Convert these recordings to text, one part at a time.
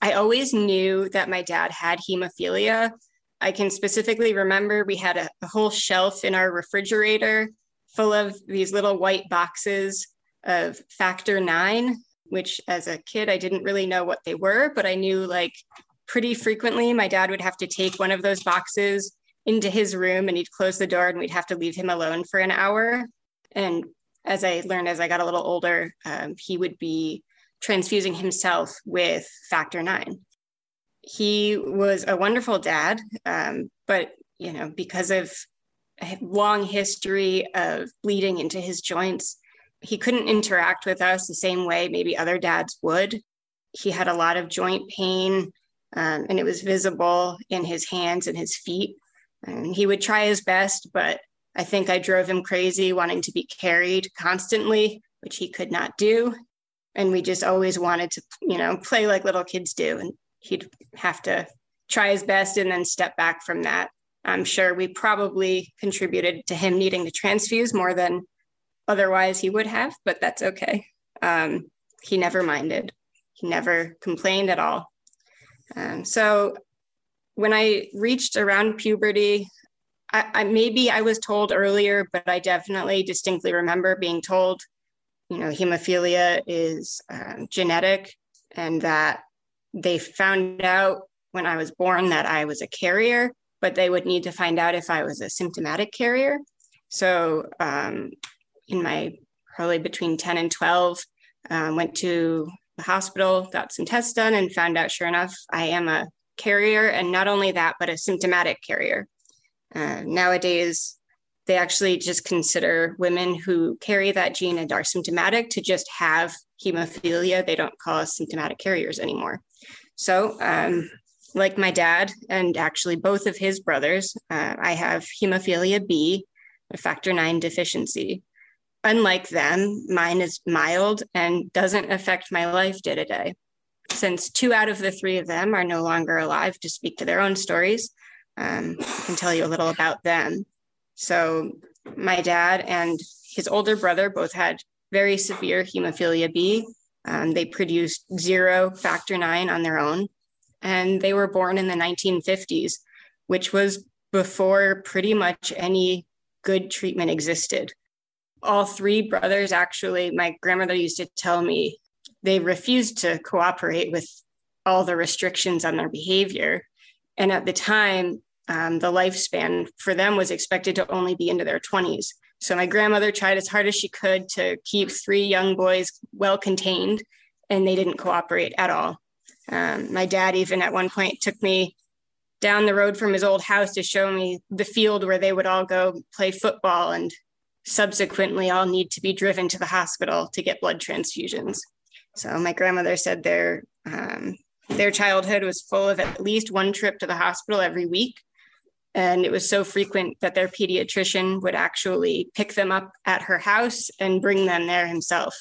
I always knew that my dad had hemophilia. I can specifically remember we had a, a, whole shelf in our refrigerator full of these little white boxes of factor nine, which as a kid, I didn't really know what they were, but I knew like pretty frequently my dad would have to take one of those boxes into his room and he'd close the door and we'd have to leave him alone for an hour. And as I learned as I got a little older, um, he would be transfusing himself with factor nine. He was a wonderful dad, um, but you know, because of a long history of bleeding into his joints, he couldn't interact with us the same way maybe other dads would. He had a lot of joint pain, um, and it was visible in his hands and his feet. And he would try his best, but I think I drove him crazy wanting to be carried constantly, which he could not do and we just always wanted to you know play like little kids do. And he'd have to try his best and then step back from that. I'm sure we probably contributed to him needing to transfuse more than otherwise he would have but that's okay. Um, he never minded. He never complained at all. Um, so when i reached around puberty I, I, maybe i was told earlier but i definitely distinctly remember being told you know, hemophilia is um, genetic and that they found out when I was born that I was a carrier, but they would need to find out if I was a symptomatic carrier. So, um, in my probably between 10 and 12, um, went to the hospital, got some tests done, and found out sure enough, I am a carrier. And not only that, but a symptomatic carrier. Uh, nowadays, they actually just consider women who carry that gene and are symptomatic to just have hemophilia. They don't call us symptomatic carriers anymore. So, um, like my dad and actually both of his brothers, uh, I have hemophilia B, a factor nine deficiency. Unlike them, mine is mild and doesn't affect my life day to day. Since two out of the three of them are no longer alive to speak to their own stories, um, I can tell you a little about them. So my dad and his older brother both had very severe hemophilia B. Um, they produced zero factor nine on their own. And they were born in the 1950s, which was before pretty much any good treatment existed. All three brothers, actually, my grandmother used to tell me they refused to cooperate with all the restrictions on their behavior. And at the time, um, the lifespan for them was expected to only be into their 20s. So my grandmother tried as hard as she could to keep three young boys well contained, and they didn't cooperate at all. Um, my dad even at one point took me down the road from his old house to show me the field where they would all go play football and subsequently all need to be driven to the hospital to get blood transfusions. So my grandmother said their um, their childhood was full of at least one trip to the hospital every week and it was so frequent that their pediatrician would actually pick them up at her house and bring them there himself.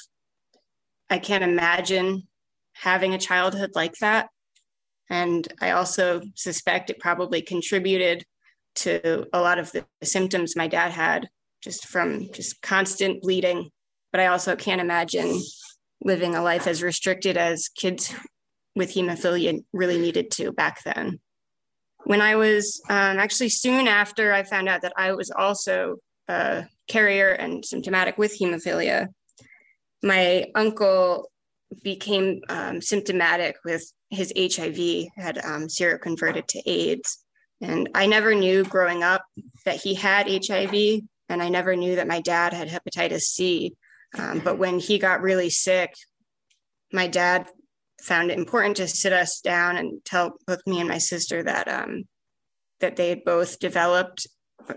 I can't imagine having a childhood like that. And I also suspect it probably contributed to a lot of the symptoms my dad had just from just constant bleeding. But I also can't imagine living a life as restricted as kids with hemophilia really needed to back then. When I was um, actually soon after I found out that I was also a carrier and symptomatic with hemophilia, my uncle became um, symptomatic with his HIV, had um, seroconverted to AIDS. And I never knew growing up that he had HIV, and I never knew that my dad had hepatitis C. Um, but when he got really sick, my dad found it important to sit us down and tell both me and my sister that um, that they had both developed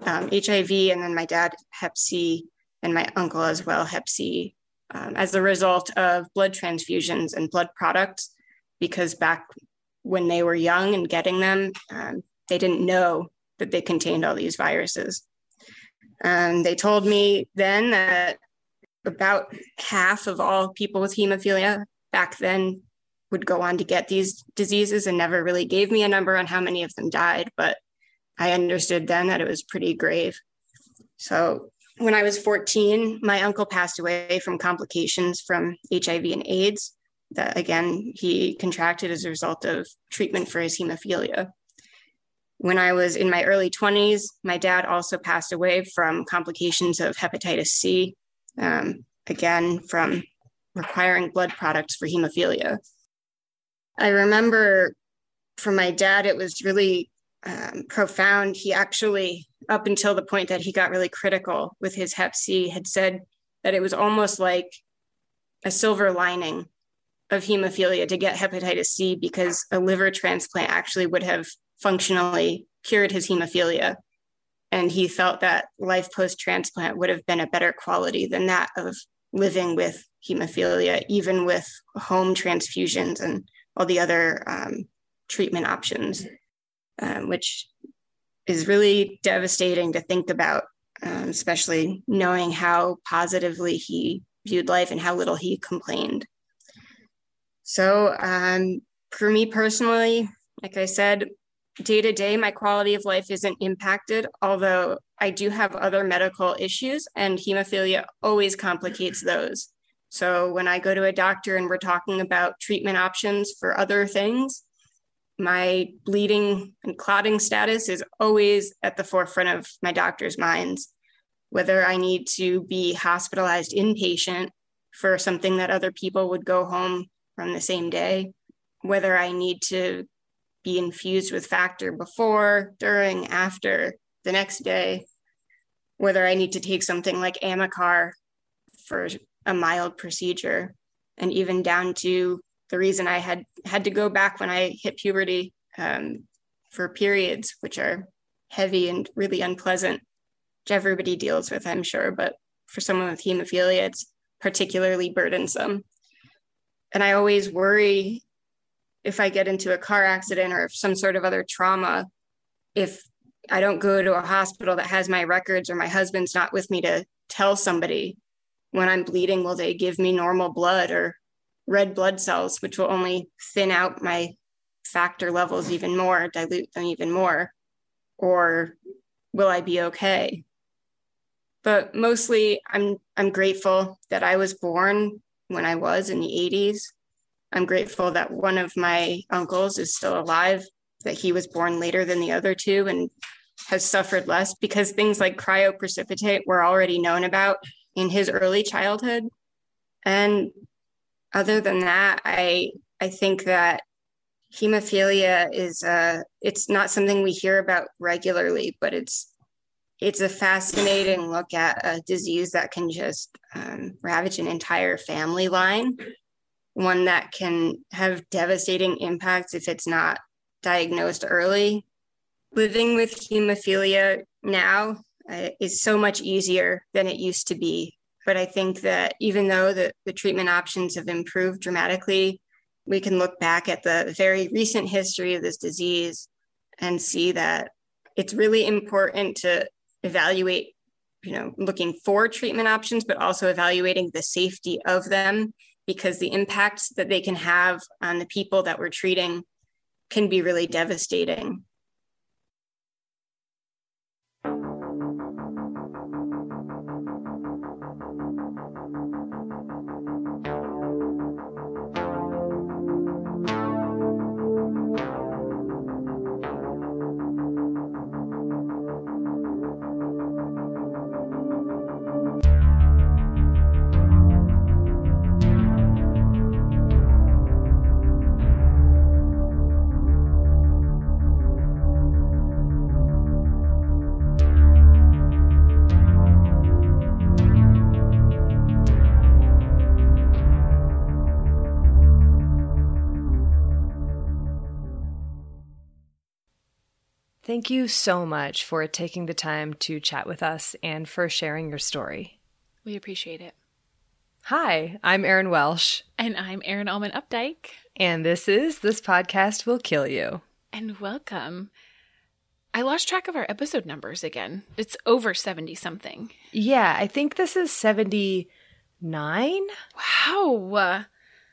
um, HIV, and then my dad Hep C, and my uncle as well Hep C, um, as a result of blood transfusions and blood products. Because back when they were young and getting them, um, they didn't know that they contained all these viruses. Um, they told me then that about half of all people with hemophilia back then would go on to get these diseases and never really gave me a number on how many of them died, but I understood then that it was pretty grave. So when I was 14, my uncle passed away from complications from HIV and AIDS that again he contracted as a result of treatment for his hemophilia. When I was in my early 20s, my dad also passed away from complications of hepatitis C, um, again, from requiring blood products for hemophilia. I remember from my dad, it was really um, profound. He actually, up until the point that he got really critical with his Hep C, had said that it was almost like a silver lining of hemophilia to get hepatitis C because a liver transplant actually would have functionally cured his hemophilia. And he felt that life post transplant would have been a better quality than that of living with hemophilia, even with home transfusions and all the other um, treatment options, um, which is really devastating to think about, um, especially knowing how positively he viewed life and how little he complained. So, um, for me personally, like I said, day to day, my quality of life isn't impacted, although I do have other medical issues, and hemophilia always complicates those. So when I go to a doctor and we're talking about treatment options for other things, my bleeding and clotting status is always at the forefront of my doctor's minds. Whether I need to be hospitalized inpatient for something that other people would go home from the same day, whether I need to be infused with factor before, during, after, the next day, whether I need to take something like Amicar for a mild procedure, and even down to the reason I had had to go back when I hit puberty um, for periods, which are heavy and really unpleasant, which everybody deals with, I'm sure. But for someone with hemophilia, it's particularly burdensome. And I always worry if I get into a car accident or some sort of other trauma, if I don't go to a hospital that has my records or my husband's not with me to tell somebody when I'm bleeding, will they give me normal blood or red blood cells, which will only thin out my factor levels even more, dilute them even more? Or will I be okay? But mostly I'm I'm grateful that I was born when I was in the 80s I'm grateful that one of my uncles is still alive, that he was born later than the other two and has suffered less because things like cryoprecipitate were already known about in his early childhood. And other than that, I I think that hemophilia is uh it's not something we hear about regularly, but it's it's a fascinating look at a disease that can just um, ravage an entire family line one that can have devastating impacts if it's not diagnosed early. Living with hemophilia now is so much easier than it used to be. But I think that even though the, the treatment options have improved dramatically, we can look back at the very recent history of this disease and see that it's really important to evaluate you know looking for treatment options but also evaluating the safety of them because the impacts that they can have on the people that we're treating can be really devastating. Thank you so much for taking the time to chat with us and for sharing your story. We appreciate it. Hi, I'm Erin Welsh. And I'm Erin Allman Updike. And this is This Podcast Will Kill You. And welcome. I lost track of our episode numbers again. It's over 70 something. Yeah, I think this is 79. Wow.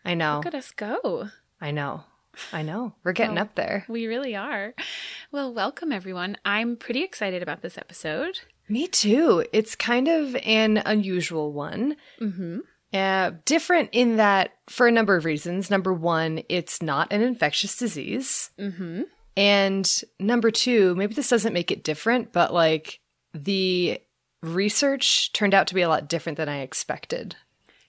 I know. Look at us go. I know. I know. We're getting Well, up there. We really are. Well, welcome everyone. I'm pretty excited about this episode. Me too. It's kind of an unusual one. Mm-hmm. Uh, different in that, for a number of reasons. Number one, it's not an infectious disease. Mm-hmm. And number two, maybe this doesn't make it different, but like the research turned out to be a lot different than I expected.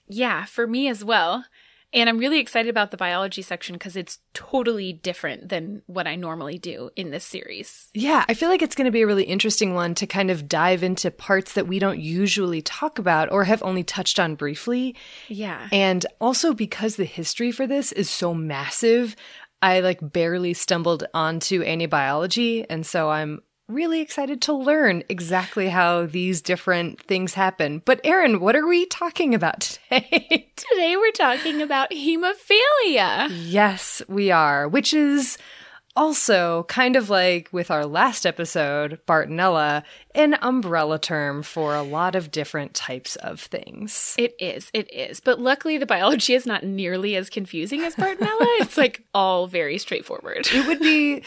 Yeah, for me as well. And I'm really excited about the biology section because it's totally different than what I normally do in this series. Yeah, I feel like it's going to be a really interesting one to kind of dive into parts that we don't usually talk about or have only touched on briefly. Yeah. And also because the history for this is so massive, I like barely stumbled onto any biology. And so I'm really excited to learn exactly how these different things happen. But Erin, what are we talking about today? Today we're talking about hemophilia. yes, we are, which is also kind of like with our last episode, Bartonella, an umbrella term for a lot of different types of things. It is, it is. But luckily the biology is not nearly as confusing as Bartonella. it's like all very straightforward. It would be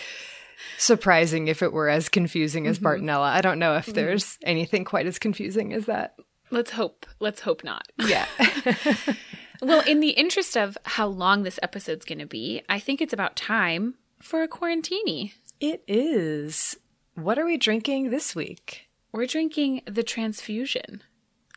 surprising if it were as confusing as mm-hmm. Bartonella. I don't know if mm-hmm. there's anything quite as confusing as that. Let's hope. Let's hope not. Yeah. Well, in the interest of how long this episode's going to be, I think it's about time for a quarantini. it is. What are we drinking this week? We're drinking the transfusion.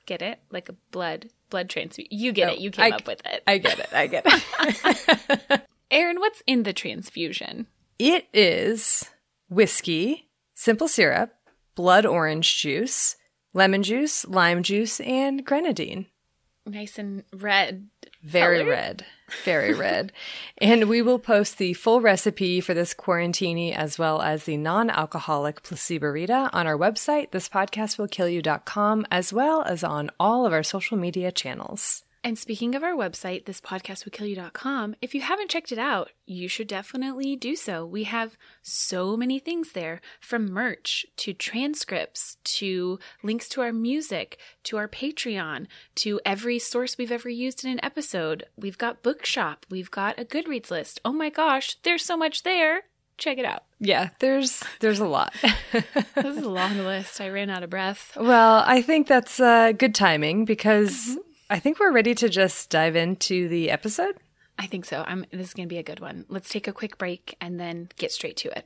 Get it? Like a blood blood transfusion. You get Oh, it. You came I- up with it. I get it. I get it. Erin, what's in the transfusion? It is whiskey, simple syrup, blood orange juice, lemon juice, lime juice, and grenadine. Nice and red. Very color? red. Very red. And we will post the full recipe for this quarantini as well as the non alcoholic placeborita on our website, thispodcastwillkillyou.com, as well as on all of our social media channels. And speaking of our website, this thispodcastwillkillyou.com, if you haven't checked it out, you should definitely do so. We have so many things there from merch to transcripts to links to our music to our Patreon to every source we've ever used in an episode. We've got Bookshop, we've got a Goodreads list. Oh my gosh, there's so much there. Check it out. Yeah, there's there's a lot. This is a long list. I ran out of breath. well, I think that's uh, good timing because I think we're ready to just dive into the episode. I think so. I'm this is going to be a good one. Let's take a quick break and then get straight to it.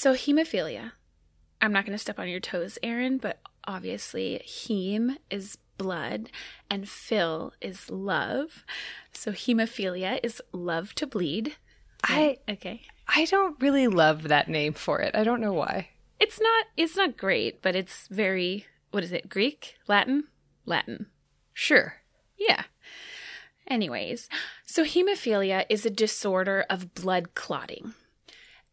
So, hemophilia. I'm not going to step on your toes, Erin, but obviously, heme is blood, and phil is love. So hemophilia is love to bleed. I Okay. I don't really love that name for it. I don't know why. It's not it's not great, but it's very what is it? Greek? Latin? Latin. Sure. Yeah. Anyways, so hemophilia is a disorder of blood clotting.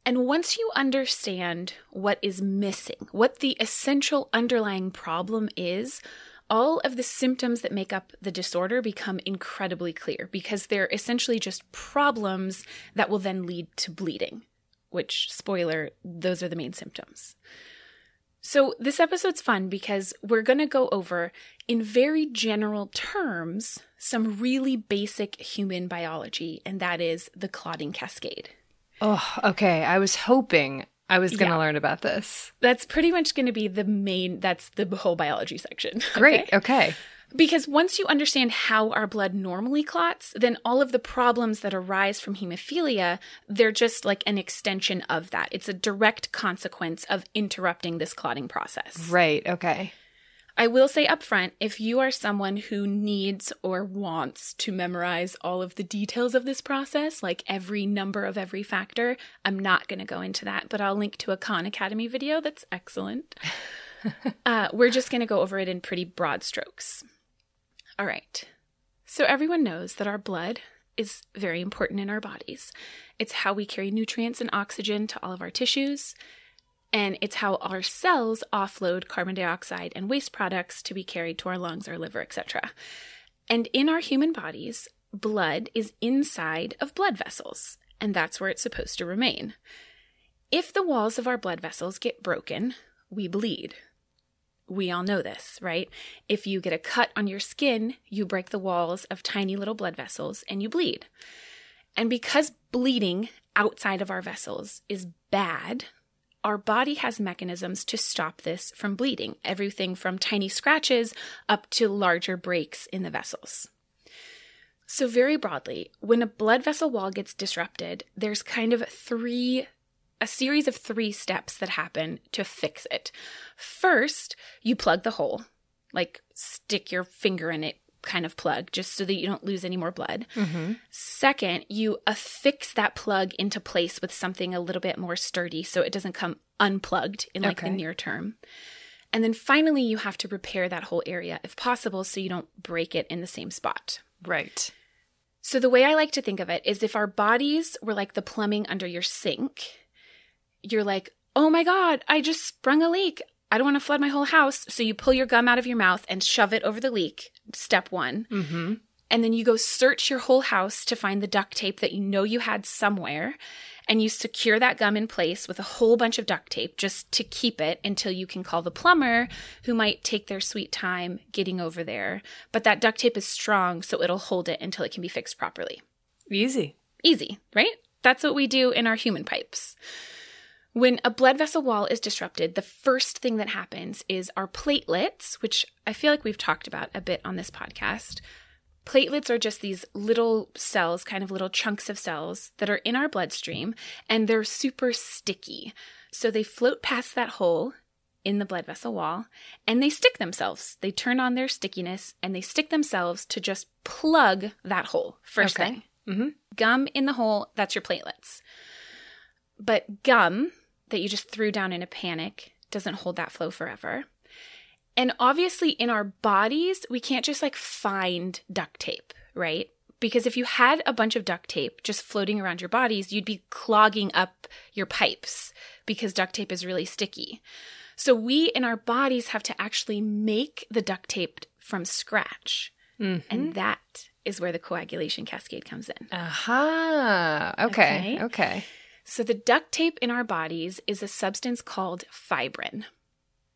And once you understand what is missing, what the essential underlying problem is, all of the symptoms that make up the disorder become incredibly clear because they're essentially just problems that will then lead to bleeding, which, spoiler, those are the main symptoms. So, this episode's fun because we're going to go over, in very general terms, some really basic human biology, and that is the clotting cascade. Oh, okay. I was hoping I was going to Yeah. learn about this. That's pretty much going to be the main, that's the whole biology section. Great. okay? Okay. Because once you understand how our blood normally clots, then all of the problems that arise from hemophilia, they're just like an extension of that. It's a direct consequence of interrupting this clotting process. Right. Okay. I will say up front if you are someone who needs or wants to memorize all of the details of this process, like every number of every factor, I'm not going to go into that, but I'll link to a Khan Academy video that's excellent. uh, we're just going to go over it in pretty broad strokes. All right. So, everyone knows that our blood is very important in our bodies. It's how we carry nutrients and oxygen to all of our tissues and it's how our cells offload carbon dioxide and waste products to be carried to our lungs, our liver, etc. And in our human bodies, blood is inside of blood vessels, and that's where it's supposed to remain. If the walls of our blood vessels get broken, we bleed. We all know this, right? If you get a cut on your skin, you break the walls of tiny little blood vessels and you bleed. And because bleeding outside of our vessels is bad, our body has mechanisms to stop this from bleeding, everything from tiny scratches up to larger breaks in the vessels. So, very broadly, when a blood vessel wall gets disrupted, there's kind of three, a series of three steps that happen to fix it. First, you plug the hole, like stick your finger in it, kind of plug, just so that you don't lose any more blood. Mm-hmm. Second, you affix that plug into place with something a little bit more sturdy so it doesn't come unplugged in like Okay. the near term. And then finally, you have to repair that whole area if possible so you don't break it in the same spot. Right. So, the way I like to think of it is if our bodies were like the plumbing under your sink, you're like, oh my God, I just sprung a leak. I don't want to flood my whole house. So, you pull your gum out of your mouth and shove it over the leak. Step one. Mm-hmm. And then you go search your whole house to find the duct tape that you know you had somewhere. And you secure that gum in place with a whole bunch of duct tape just to keep it until you can call the plumber who might take their sweet time getting over there. But that duct tape is strong, so it'll hold it until it can be fixed properly. Easy. Easy, right? That's what we do in our human pipes. When a blood vessel wall is disrupted, the first thing that happens is our platelets, which I feel like we've talked about a bit on this podcast. Platelets are just these little cells, kind of little chunks of cells that are in our bloodstream, and they're super sticky. So they float past that hole in the blood vessel wall and they stick themselves. They turn on their stickiness and they stick themselves to just plug that hole first Okay. thing Mm-hmm. gum in the hole, that's your platelets. But gum that you just threw down in a panic doesn't hold that flow forever. And obviously, in our bodies, we can't just like find duct tape, right? Because if you had a bunch of duct tape just floating around your bodies, you'd be clogging up your pipes because duct tape is really sticky. So, we in our bodies have to actually make the duct tape from scratch. Mm-hmm. And that is where the coagulation cascade comes in. Aha. Okay. Okay. Okay. So, the duct tape in our bodies is a substance called fibrin.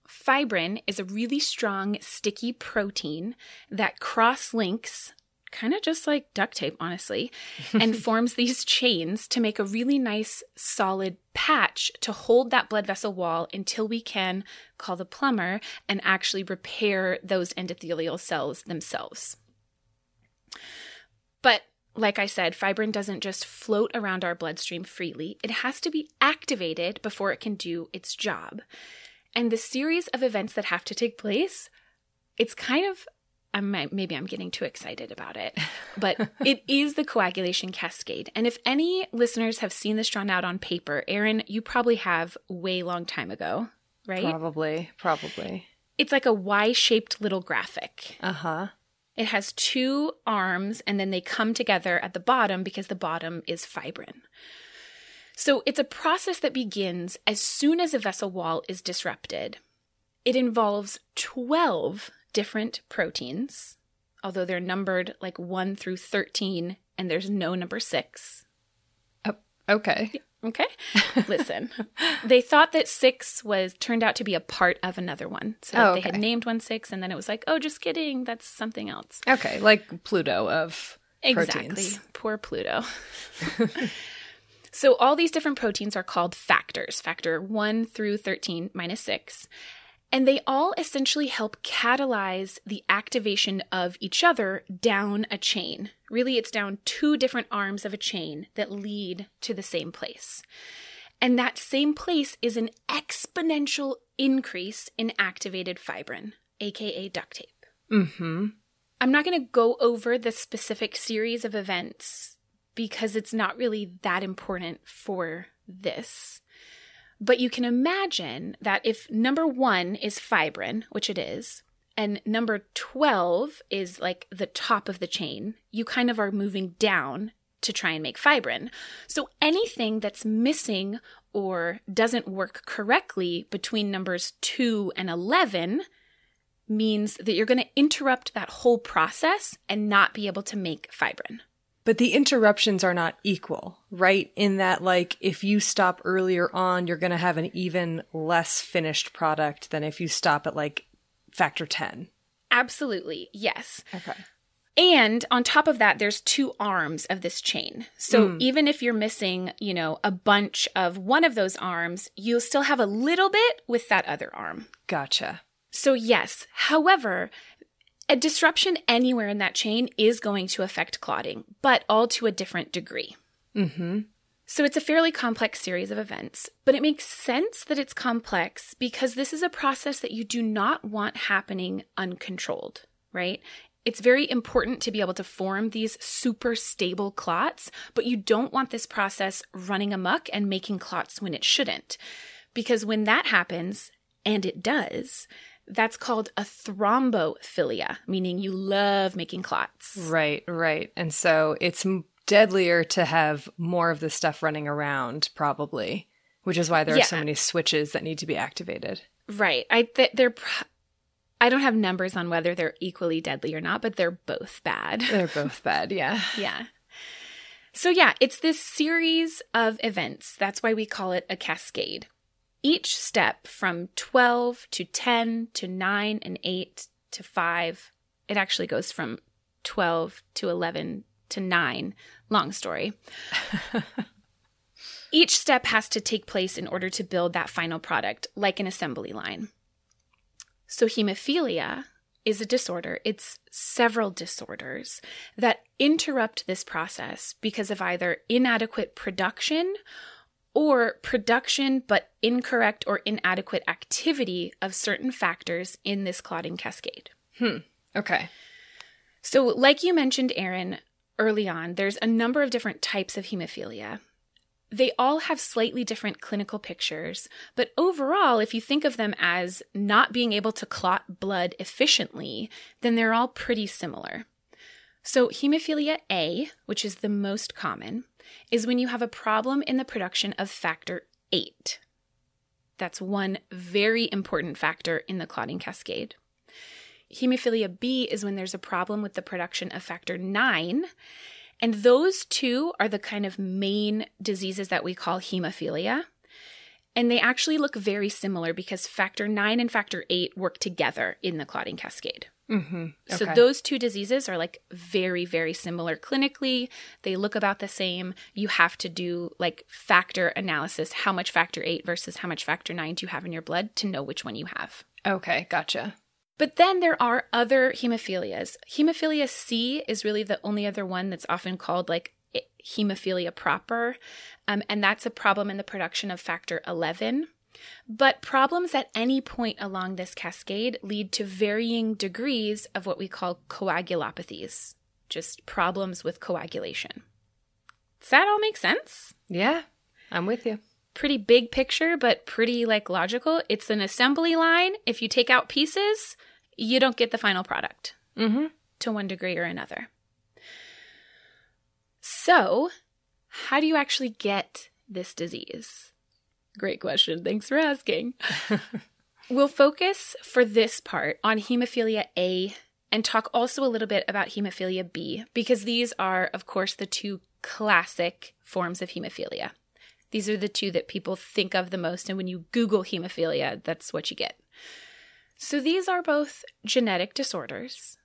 Fibrin is a really strong, sticky protein that cross links, kind of just like duct tape, honestly, and forms these chains to make a really nice, solid patch to hold that blood vessel wall until we can call the plumber and actually repair those endothelial cells themselves. But like I said, fibrin doesn't just float around our bloodstream freely. It has to be activated before it can do its job. And the series of events that have to take place, it's kind of I might, maybe I'm getting too excited about it, but it is the coagulation cascade. And if any listeners have seen this drawn out on paper, Erin, you probably have way long time ago, right? Probably, probably. It's like a Y shaped little graphic. Uh huh. It has two arms and then they come together at the bottom because the bottom is fibrin. So it's a process that begins as soon as a vessel wall is disrupted. It involves 12 different proteins, although they're numbered like 1 through 13 and there's no number 6. Oh, okay. Okay. Listen, they thought that six was turned out to be a part of another one. So Oh, they had named one six, and then it was like, oh, just kidding. That's something else. Okay, like Pluto of Exactly. proteins. Poor Pluto. so all these different proteins are called factors, factor 1 through 13 minus 6. And they all essentially help catalyze the activation of each other down a chain. Really, it's down two different arms of a chain that lead to the same place. And that same place is an exponential increase in activated fibrin, aka duct tape. Mm-hmm. I'm not going to go over the specific series of events because it's not really that important for this. But you can imagine that if number one is fibrin, which it is, and number 12 is like the top of the chain, you kind of are moving down to try and make fibrin. So anything that's missing or doesn't work correctly between numbers 2 and 11 means that you're going to interrupt that whole process and not be able to make fibrin. But the interruptions are not equal, right? In that, like, if you stop earlier on, you're going to have an even less finished product than if you stop at like factor 10. Absolutely, yes. Okay. And on top of that, there's two arms of this chain. So hmm. even if you're missing, you know, a bunch of one of those arms, you'll still have a little bit with that other arm. Gotcha. So, yes, however, a disruption anywhere in that chain is going to affect clotting, but all to a different degree. Mm-hmm. So it's a fairly complex series of events, but it makes sense that it's complex because this is a process that you do not want happening uncontrolled, right? It's very important to be able to form these super stable clots, but you don't want this process running amok and making clots when it shouldn't. Because when that happens, and it does, that's called a thrombophilia, meaning you love making clots. Right, right. And so it's deadlier to have more of this stuff running around, probably, which is why there are so many switches that need to be activated. Right. I th- they're pr- I don't have numbers on whether they're equally deadly or not, but they're both bad. They're both bad, yeah. yeah. So yeah, it's this series of events. That's why we call it a cascade. Each step from 12 to 10 to 9 and 8 to 5. It actually goes from 12 to 11 to 9. Long story. Each step has to take place in order to build that final product, like an assembly line. So, hemophilia is a disorder. It's several disorders that interrupt this process because of either inadequate production or production but incorrect or inadequate activity of certain factors in this clotting cascade. Hmm. Okay. So, like you mentioned, Erin, early on, there's a number of different types of hemophilia. They all have slightly different clinical pictures, but overall, if you think of them as not being able to clot blood efficiently, then they're all pretty similar. So, hemophilia A, which is the most common, is when you have a problem in the production of factor 8. That's one very important factor in the clotting cascade. Hemophilia B is when there's a problem with the production of factor 9. And those two are the kind of main diseases that we call hemophilia. And they actually look very similar because factor 9 and factor 8 work together in the clotting cascade. Mm-hmm. So those two diseases are like very, very similar clinically. They look about the same. You have to do like factor analysis how much factor 8 versus how much factor 9 do you have in your blood to know which one you have. Okay, gotcha. But then there are other hemophilias. Hemophilia C is really the only other one that's often called like hemophilia proper. Um, and that's a problem in the production of factor 11. But problems at any point along this cascade lead to varying degrees of what we call coagulopathies, just problems with coagulation. Does that all make sense? Yeah, I'm with you. Pretty big picture, but pretty like logical. It's an assembly line. If you take out pieces, you don't get the final product Mm-hmm. to one degree or another. So, how do you actually get this disease? Great question. Thanks for asking. we'll focus for this part on hemophilia A and talk also a little bit about hemophilia B because these are, of course, the two classic forms of hemophilia. These are the two that people think of the most, and when you Google hemophilia, that's what you get. So these are both genetic disorders,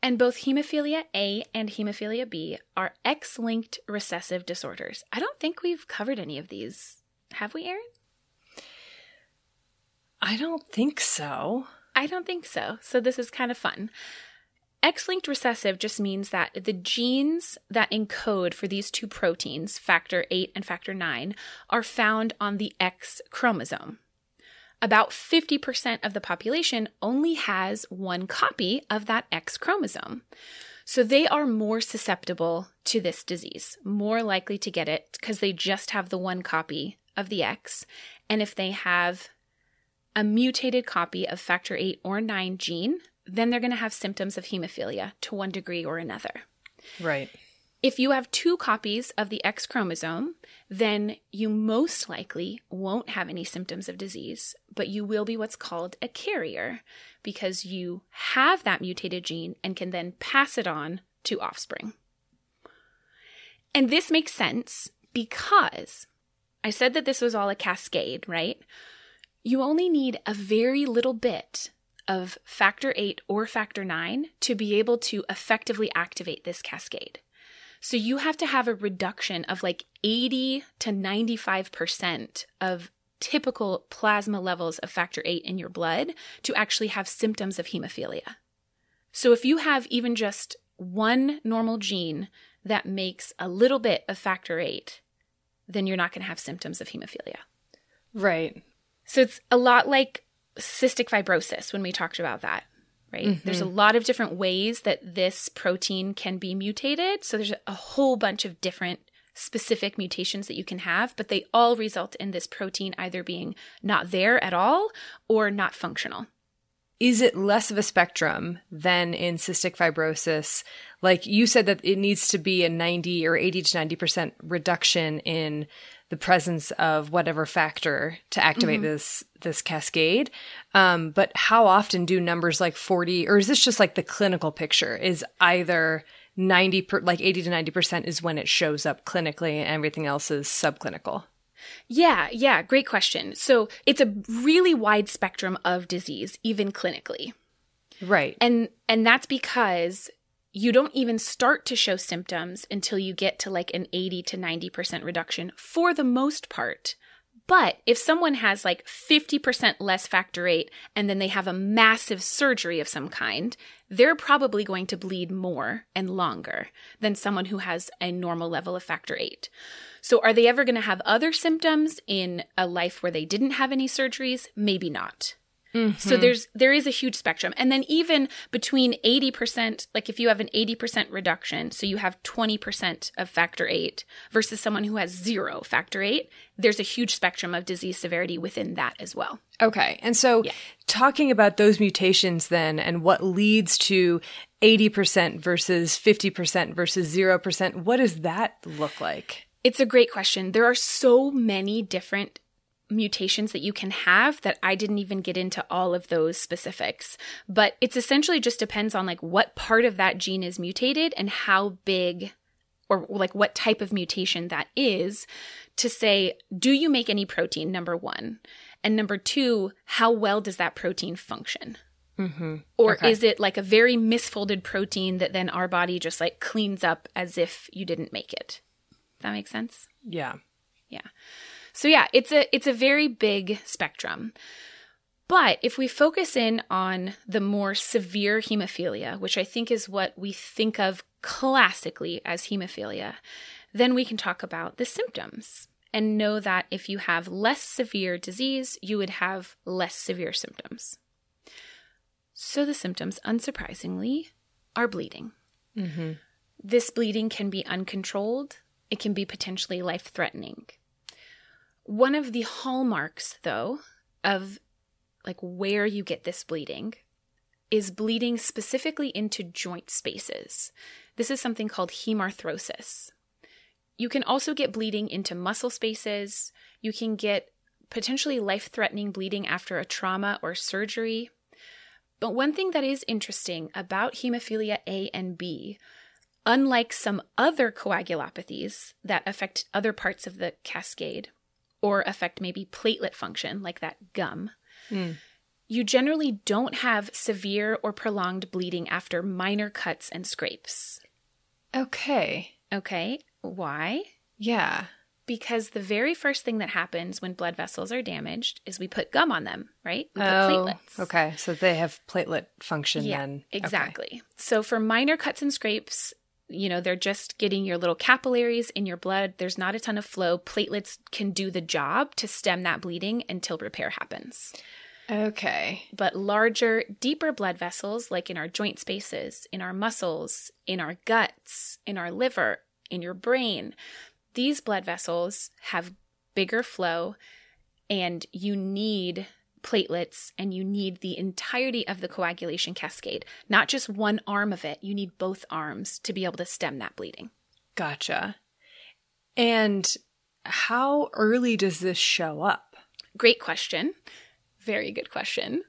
and both hemophilia A and hemophilia B are X linked recessive disorders. I don't think we've covered any of these. Have we, Erin? I don't think so. I don't think so. So this is kind of fun. X linked recessive just means that the genes that encode for these two proteins, factor 8 and factor 9, are found on the X chromosome. About 50% of the population only has one copy of that X chromosome. So they are more susceptible to this disease, more likely to get it because they just have the one copy of the X. And if they have a mutated copy of factor 8 or 9 gene, then they're going to have symptoms of hemophilia to one degree or another. Right. If you have two copies of the X chromosome, then you most likely won't have any symptoms of disease, but you will be what's called a carrier because you have that mutated gene and can then pass it on to offspring. And this makes sense because I said that this was all a cascade, right? You only need a very little bit of factor 8 or factor 9 to be able to effectively activate this cascade. So you have to have a reduction of like 80 to 95% of typical plasma levels of factor 8 in your blood to actually have symptoms of hemophilia. So if you have even just one normal gene that makes a little bit of factor 8, then you're not going to have symptoms of hemophilia. Right. So it's a lot like cystic fibrosis when we talked about that, right? Mm-hmm. There's a lot of different ways that this protein can be mutated. So there's a whole bunch of different specific mutations that you can have, but they all result in this protein either being not there at all or not functional. Is it less of a spectrum than in cystic fibrosis? Like you said that it needs to be a 90 or 80 to 90% reduction in the presence of whatever factor to activate this this cascade. Um, but how often do numbers like 40 or is this just like the clinical picture is either 90 per, like 80 to 90% is when it shows up clinically and everything else is subclinical. Yeah, yeah, great question. So it's a really wide spectrum of disease, even clinically. Right. And and that's because you don't even start to show symptoms until you get to like an 80 to 90% reduction for the most part. But if someone has like 50% less factor 8 and then they have a massive surgery of some kind, they're probably going to bleed more and longer than someone who has a normal level of factor 8. So are they ever going to have other symptoms in a life where they didn't have any surgeries? Maybe not. So mm-hmm. there's there is a huge spectrum. And then even between 80%, like if you have an 80% reduction, so you have 20% of factor 8 versus someone who has 0 factor 8, there's a huge spectrum of disease severity within that as well. Okay. And so Yeah. talking about those mutations then and what leads to 80% versus 50% versus 0%, what does that look like? It's a great question. There are so many different mutations that you can have that I didn't even get into all of those specifics. But it's essentially just depends on like what part of that gene is mutated and how big or like what type of mutation that is to say, do you make any protein? Number one. And number two, how well does that protein function? Mm-hmm. Or Okay. is it like a very misfolded protein that then our body just like cleans up as if you didn't make it? That makes sense? Yeah. Yeah. So yeah, it's a it's a very big spectrum. But if we focus in on the more severe hemophilia, which I think is what we think of classically as hemophilia, then we can talk about the symptoms. and know that if you have less severe disease, you would have less severe symptoms. So the symptoms, unsurprisingly, are bleeding. Mm-hmm. This bleeding can be uncontrolled, it can be potentially life threatening. One of the hallmarks, though, of like where you get this bleeding is bleeding specifically into joint spaces. This is something called hemarthrosis. You can also get bleeding into muscle spaces. You can get potentially life threatening bleeding after a trauma or surgery. But one thing that is interesting about hemophilia A and B, unlike some other coagulopathies that affect other parts of the cascade or affect maybe platelet function, like that gum, Mm. you generally don't have severe or prolonged bleeding after minor cuts and scrapes. Okay. Okay, why? Yeah. Because the very first thing that happens when blood vessels are damaged is we put gum on them, right? We put oh, platelets. okay. So they have platelet function Yeah, then. Okay. exactly. So for minor cuts and scrapes, you know, they're just getting your little capillaries in your blood. There's not a ton of flow. Platelets can do the job to stem that bleeding until repair happens. Okay. But larger, deeper blood vessels, like in our joint spaces, in our muscles, in our guts, in our liver, in your brain, these blood vessels have bigger flow and you need platelets and you need the entirety of the coagulation cascade, not just one arm of it. You need both arms to be able to stem that bleeding. Gotcha. And how early does this show up? Great question. Very good question.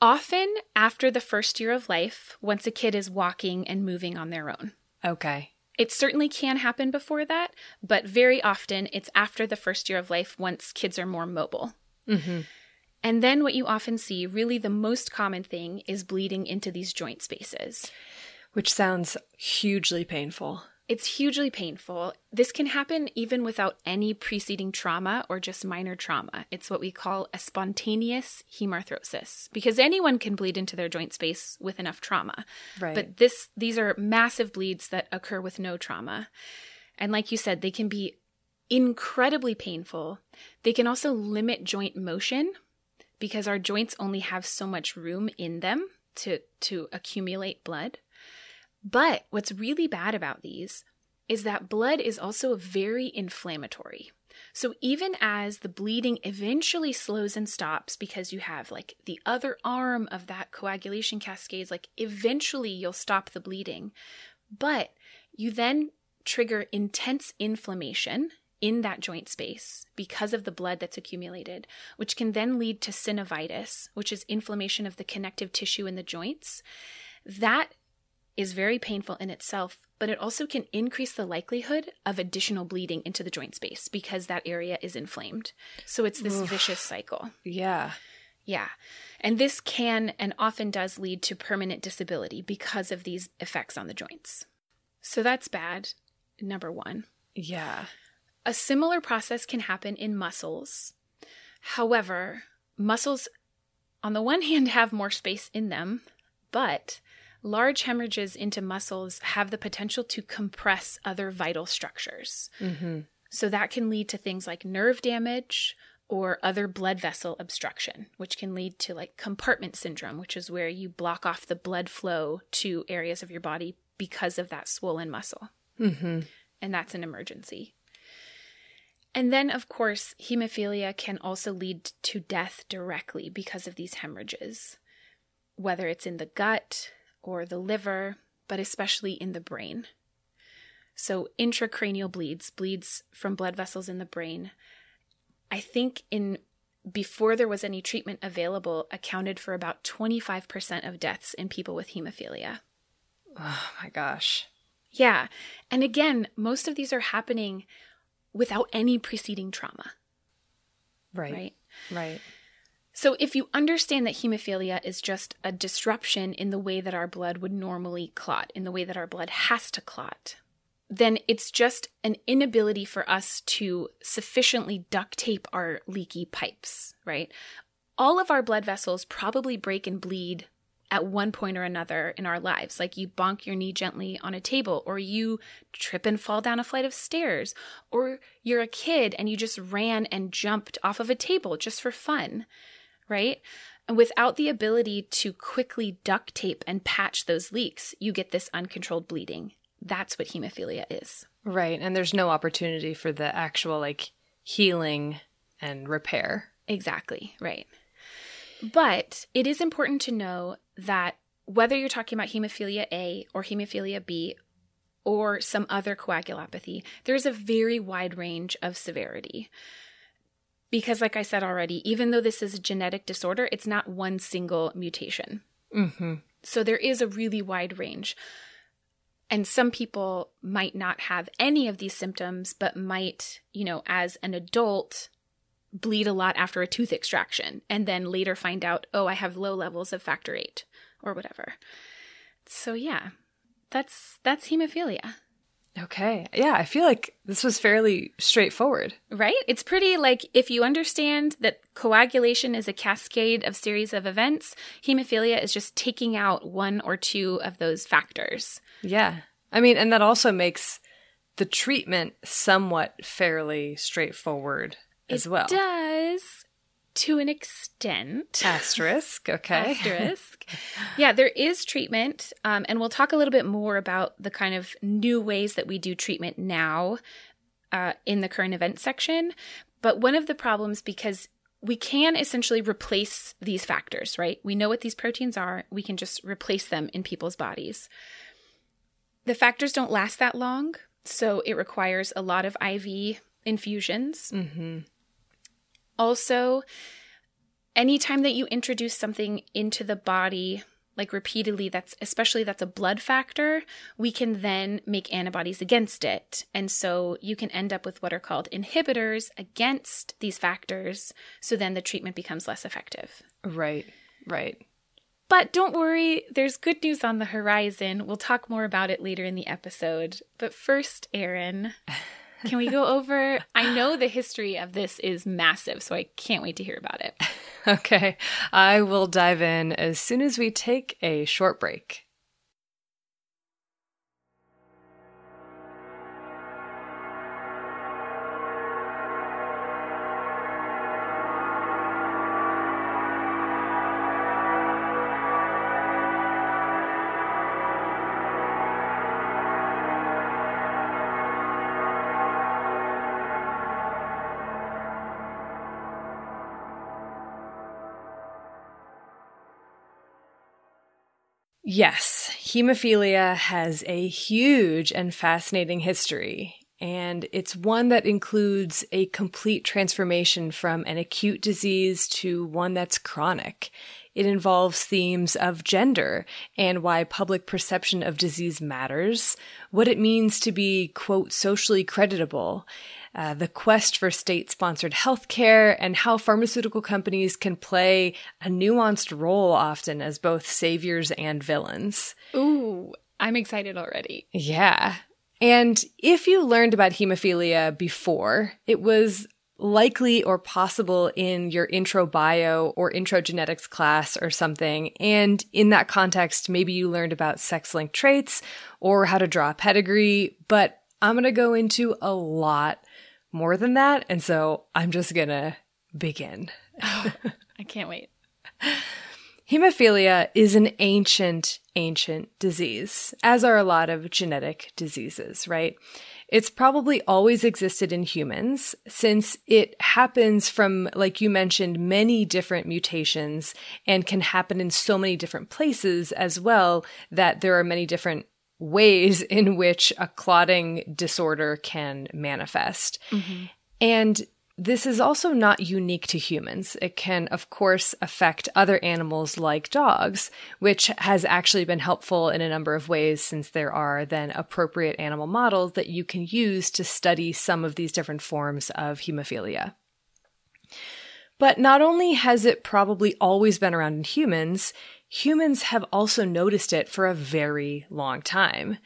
Often after the first year of life, once a kid is walking and moving on their own. Okay. It certainly can happen before that, but very often it's after the first year of life once kids are more mobile. Mm-hmm. And then what you often see, really the most common thing, is bleeding into these joint spaces. Which sounds hugely painful. It's hugely painful. This can happen even without any preceding trauma or just minor trauma. It's what we call a spontaneous hemarthrosis because anyone can bleed into their joint space with enough trauma. Right. But this these are massive bleeds that occur with no trauma. And like you said, they can be incredibly painful. They can also limit joint motion because our joints only have so much room in them to to accumulate blood. But what's really bad about these is that blood is also very inflammatory. So even as the bleeding eventually slows and stops because you have like the other arm of that coagulation cascades, like eventually you'll stop the bleeding. But you then trigger intense inflammation in that joint space because of the blood that's accumulated, which can then lead to synovitis, which is inflammation of the connective tissue in the joints. That is very painful in itself, but it also can increase the likelihood of additional bleeding into the joint space because that area is inflamed. So it's this Oof. vicious cycle. Yeah. Yeah. And this can and often does lead to permanent disability because of these effects on the joints. So that's bad, number one. Yeah. A similar process can happen in muscles. However, muscles, on the one hand, have more space in them, but large hemorrhages into muscles have the potential to compress other vital structures. Mm-hmm. So that can lead to things like nerve damage or other blood vessel obstruction, which can lead to like compartment syndrome, which is where you block off the blood flow to areas of your body because of that swollen muscle. Mm-hmm. And that's an emergency. And then, of course, hemophilia can also lead to death directly because of these hemorrhages, whether it's in the gut or the liver, but especially in the brain. So, intracranial bleeds, bleeds from blood vessels in the brain, I think in before there was any treatment available, accounted for about 25% of deaths in people with hemophilia. Oh my gosh. Yeah. And again, most of these are happening without any preceding trauma, Right. right? Right. So, if you understand that hemophilia is just a disruption in the way that our blood would normally clot, in the way that our blood has to clot, then it's just an inability for us to sufficiently duct tape our leaky pipes, right? All of our blood vessels probably break and bleed at one point or another in our lives. Like you bonk your knee gently on a table, or you trip and fall down a flight of stairs, or you're a kid and you just ran and jumped off of a table just for fun, right? And without the ability to quickly duct tape and patch those leaks, you get this uncontrolled bleeding. That's what hemophilia is. Right. And there's no opportunity for the actual like healing and repair. Exactly. Right. But it is important to know that whether you're talking about hemophilia A or hemophilia B or some other coagulopathy, there's a very wide range of severity. Because, like I said already, even though this is a genetic disorder, it's not one single mutation. Mm-hmm. So there is a really wide range. And some people might not have any of these symptoms, but might, you know, as an adult, bleed a lot after a tooth extraction and then later find out, oh, I have low levels of factor 8 or whatever. So yeah. That's that's hemophilia. Okay. Yeah, I feel like this was fairly straightforward. Right? It's pretty like if you understand that coagulation is a cascade of series of events, hemophilia is just taking out one or two of those factors. Yeah. I mean, and that also makes the treatment somewhat fairly straightforward as it well. does to an extent. Asterisk. Okay. Asterisk. yeah, there is treatment, um, and we'll talk a little bit more about the kind of new ways that we do treatment now uh, in the current event section. But one of the problems, because we can essentially replace these factors, right? We know what these proteins are. We can just replace them in people's bodies. The factors don't last that long, so it requires a lot of IV infusions. Mm-hmm. Also, anytime that you introduce something into the body, like repeatedly, that's especially that's a blood factor, we can then make antibodies against it. And so you can end up with what are called inhibitors against these factors. So then the treatment becomes less effective. Right. Right. But don't worry, there's good news on the horizon. We'll talk more about it later in the episode. But first, Erin. Can we go over? I know the history of this is massive, so I can't wait to hear about it. Okay. I will dive in as soon as we take a short break. Yes, hemophilia has a huge and fascinating history, and it's one that includes a complete transformation from an acute disease to one that's chronic. It involves themes of gender and why public perception of disease matters, what it means to be, quote, socially creditable, uh, the quest for state sponsored healthcare, and how pharmaceutical companies can play a nuanced role often as both saviors and villains. Ooh, I'm excited already. Yeah. And if you learned about hemophilia before, it was likely or possible in your intro bio or intro genetics class or something. And in that context, maybe you learned about sex linked traits or how to draw a pedigree. But I'm going to go into a lot more than that. And so I'm just going to begin. oh, I can't wait. Hemophilia is an ancient, ancient disease, as are a lot of genetic diseases, right? It's probably always existed in humans since it happens from, like you mentioned, many different mutations and can happen in so many different places as well that there are many different ways in which a clotting disorder can manifest. Mm-hmm. And this is also not unique to humans. It can, of course, affect other animals like dogs, which has actually been helpful in a number of ways since there are then appropriate animal models that you can use to study some of these different forms of hemophilia. But not only has it probably always been around in humans, humans have also noticed it for a very long time.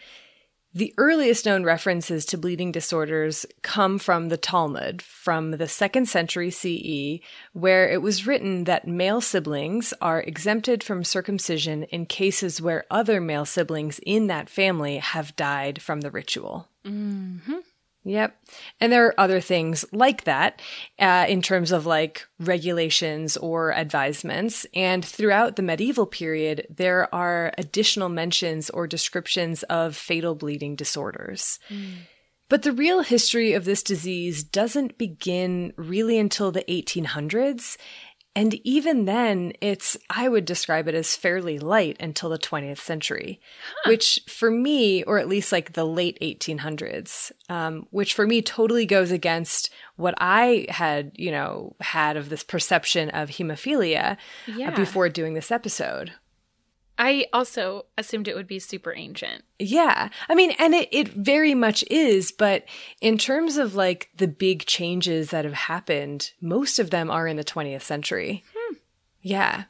The earliest known references to bleeding disorders come from the Talmud from the 2nd century CE, where it was written that male siblings are exempted from circumcision in cases where other male siblings in that family have died from the ritual. Mm-hmm. Yep. And there are other things like that uh, in terms of like regulations or advisements. And throughout the medieval period, there are additional mentions or descriptions of fatal bleeding disorders. Mm. But the real history of this disease doesn't begin really until the 1800s. And even then, it's, I would describe it as fairly light until the 20th century, huh. which for me, or at least like the late 1800s, um, which for me totally goes against what I had, you know, had of this perception of hemophilia uh, yeah. before doing this episode. I also assumed it would be super ancient. Yeah. I mean, and it, it very much is, but in terms of like the big changes that have happened, most of them are in the 20th century. Hmm. Yeah.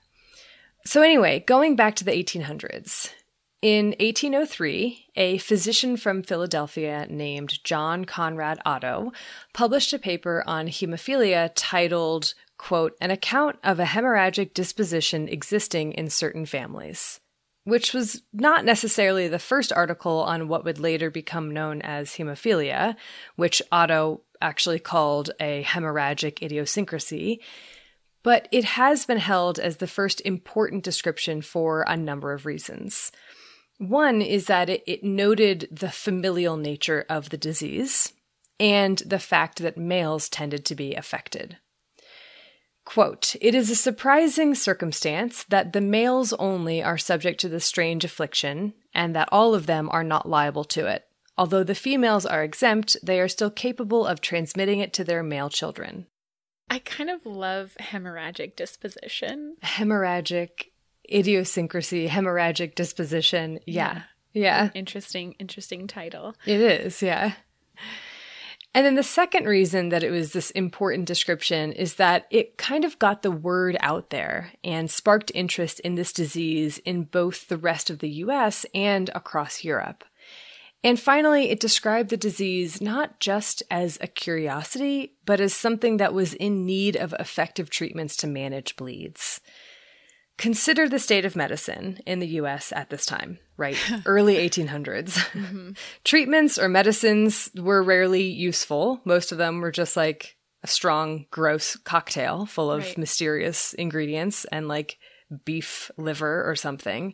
So, anyway, going back to the 1800s. In 1803, a physician from Philadelphia named John Conrad Otto published a paper on hemophilia titled, quote, an account of a hemorrhagic disposition existing in certain families, which was not necessarily the first article on what would later become known as hemophilia, which Otto actually called a hemorrhagic idiosyncrasy. But it has been held as the first important description for a number of reasons. One is that it, it noted the familial nature of the disease and the fact that males tended to be affected. Quote, It is a surprising circumstance that the males only are subject to the strange affliction, and that all of them are not liable to it. Although the females are exempt, they are still capable of transmitting it to their male children. I kind of love hemorrhagic disposition. Hemorrhagic idiosyncrasy, hemorrhagic disposition. Yeah. Yeah. yeah. Interesting, interesting title. It is, yeah. And then the second reason that it was this important description is that it kind of got the word out there and sparked interest in this disease in both the rest of the US and across Europe. And finally, it described the disease not just as a curiosity, but as something that was in need of effective treatments to manage bleeds. Consider the state of medicine in the US at this time, right? Early 1800s. Mm-hmm. Treatments or medicines were rarely useful. Most of them were just like a strong, gross cocktail full of right. mysterious ingredients and like beef liver or something.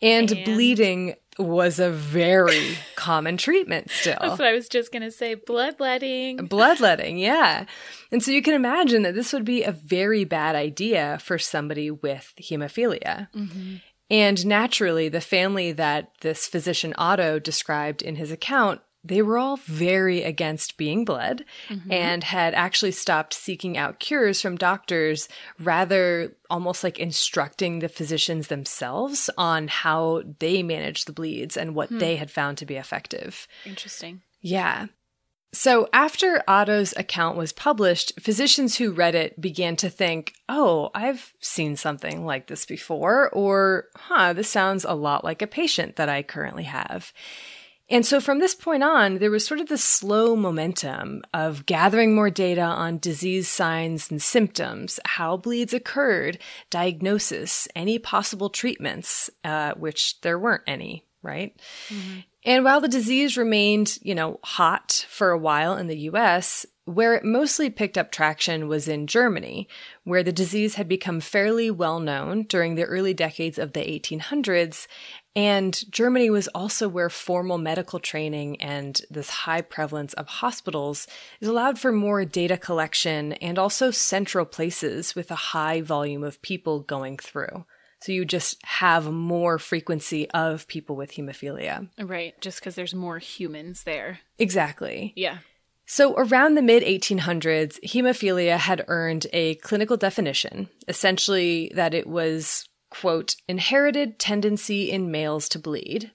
And, and, bleeding was a very common treatment still. That's what I was just going to say. Bloodletting. Bloodletting, yeah. And so you can imagine that this would be a very bad idea for somebody with hemophilia. Mm-hmm. And naturally, the family that this physician Otto described in his account they were all very against being bled mm-hmm. and had actually stopped seeking out cures from doctors, rather almost like instructing the physicians themselves on how they managed the bleeds and what hmm. they had found to be effective. Interesting. Yeah. So after Otto's account was published, physicians who read it began to think, oh, I've seen something like this before, or, huh, this sounds a lot like a patient that I currently have. And so from this point on, there was sort of this slow momentum of gathering more data on disease signs and symptoms, how bleeds occurred, diagnosis, any possible treatments, uh, which there weren't any, right? Mm-hmm. And while the disease remained, you know, hot for a while in the US, where it mostly picked up traction was in Germany, where the disease had become fairly well known during the early decades of the 1800s and Germany was also where formal medical training and this high prevalence of hospitals is allowed for more data collection and also central places with a high volume of people going through. So you just have more frequency of people with hemophilia. Right, just because there's more humans there. Exactly. Yeah. So, around the mid 1800s, hemophilia had earned a clinical definition, essentially that it was quote, inherited tendency in males to bleed,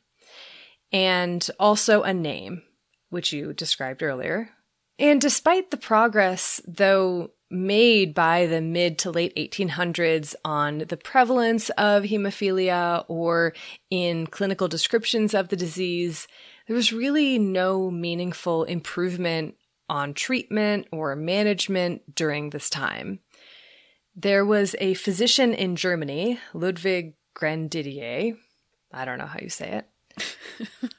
and also a name, which you described earlier. And despite the progress, though, made by the mid to late 1800s on the prevalence of hemophilia or in clinical descriptions of the disease, there was really no meaningful improvement on treatment or management during this time. There was a physician in Germany, Ludwig Grandidier, I don't know how you say it,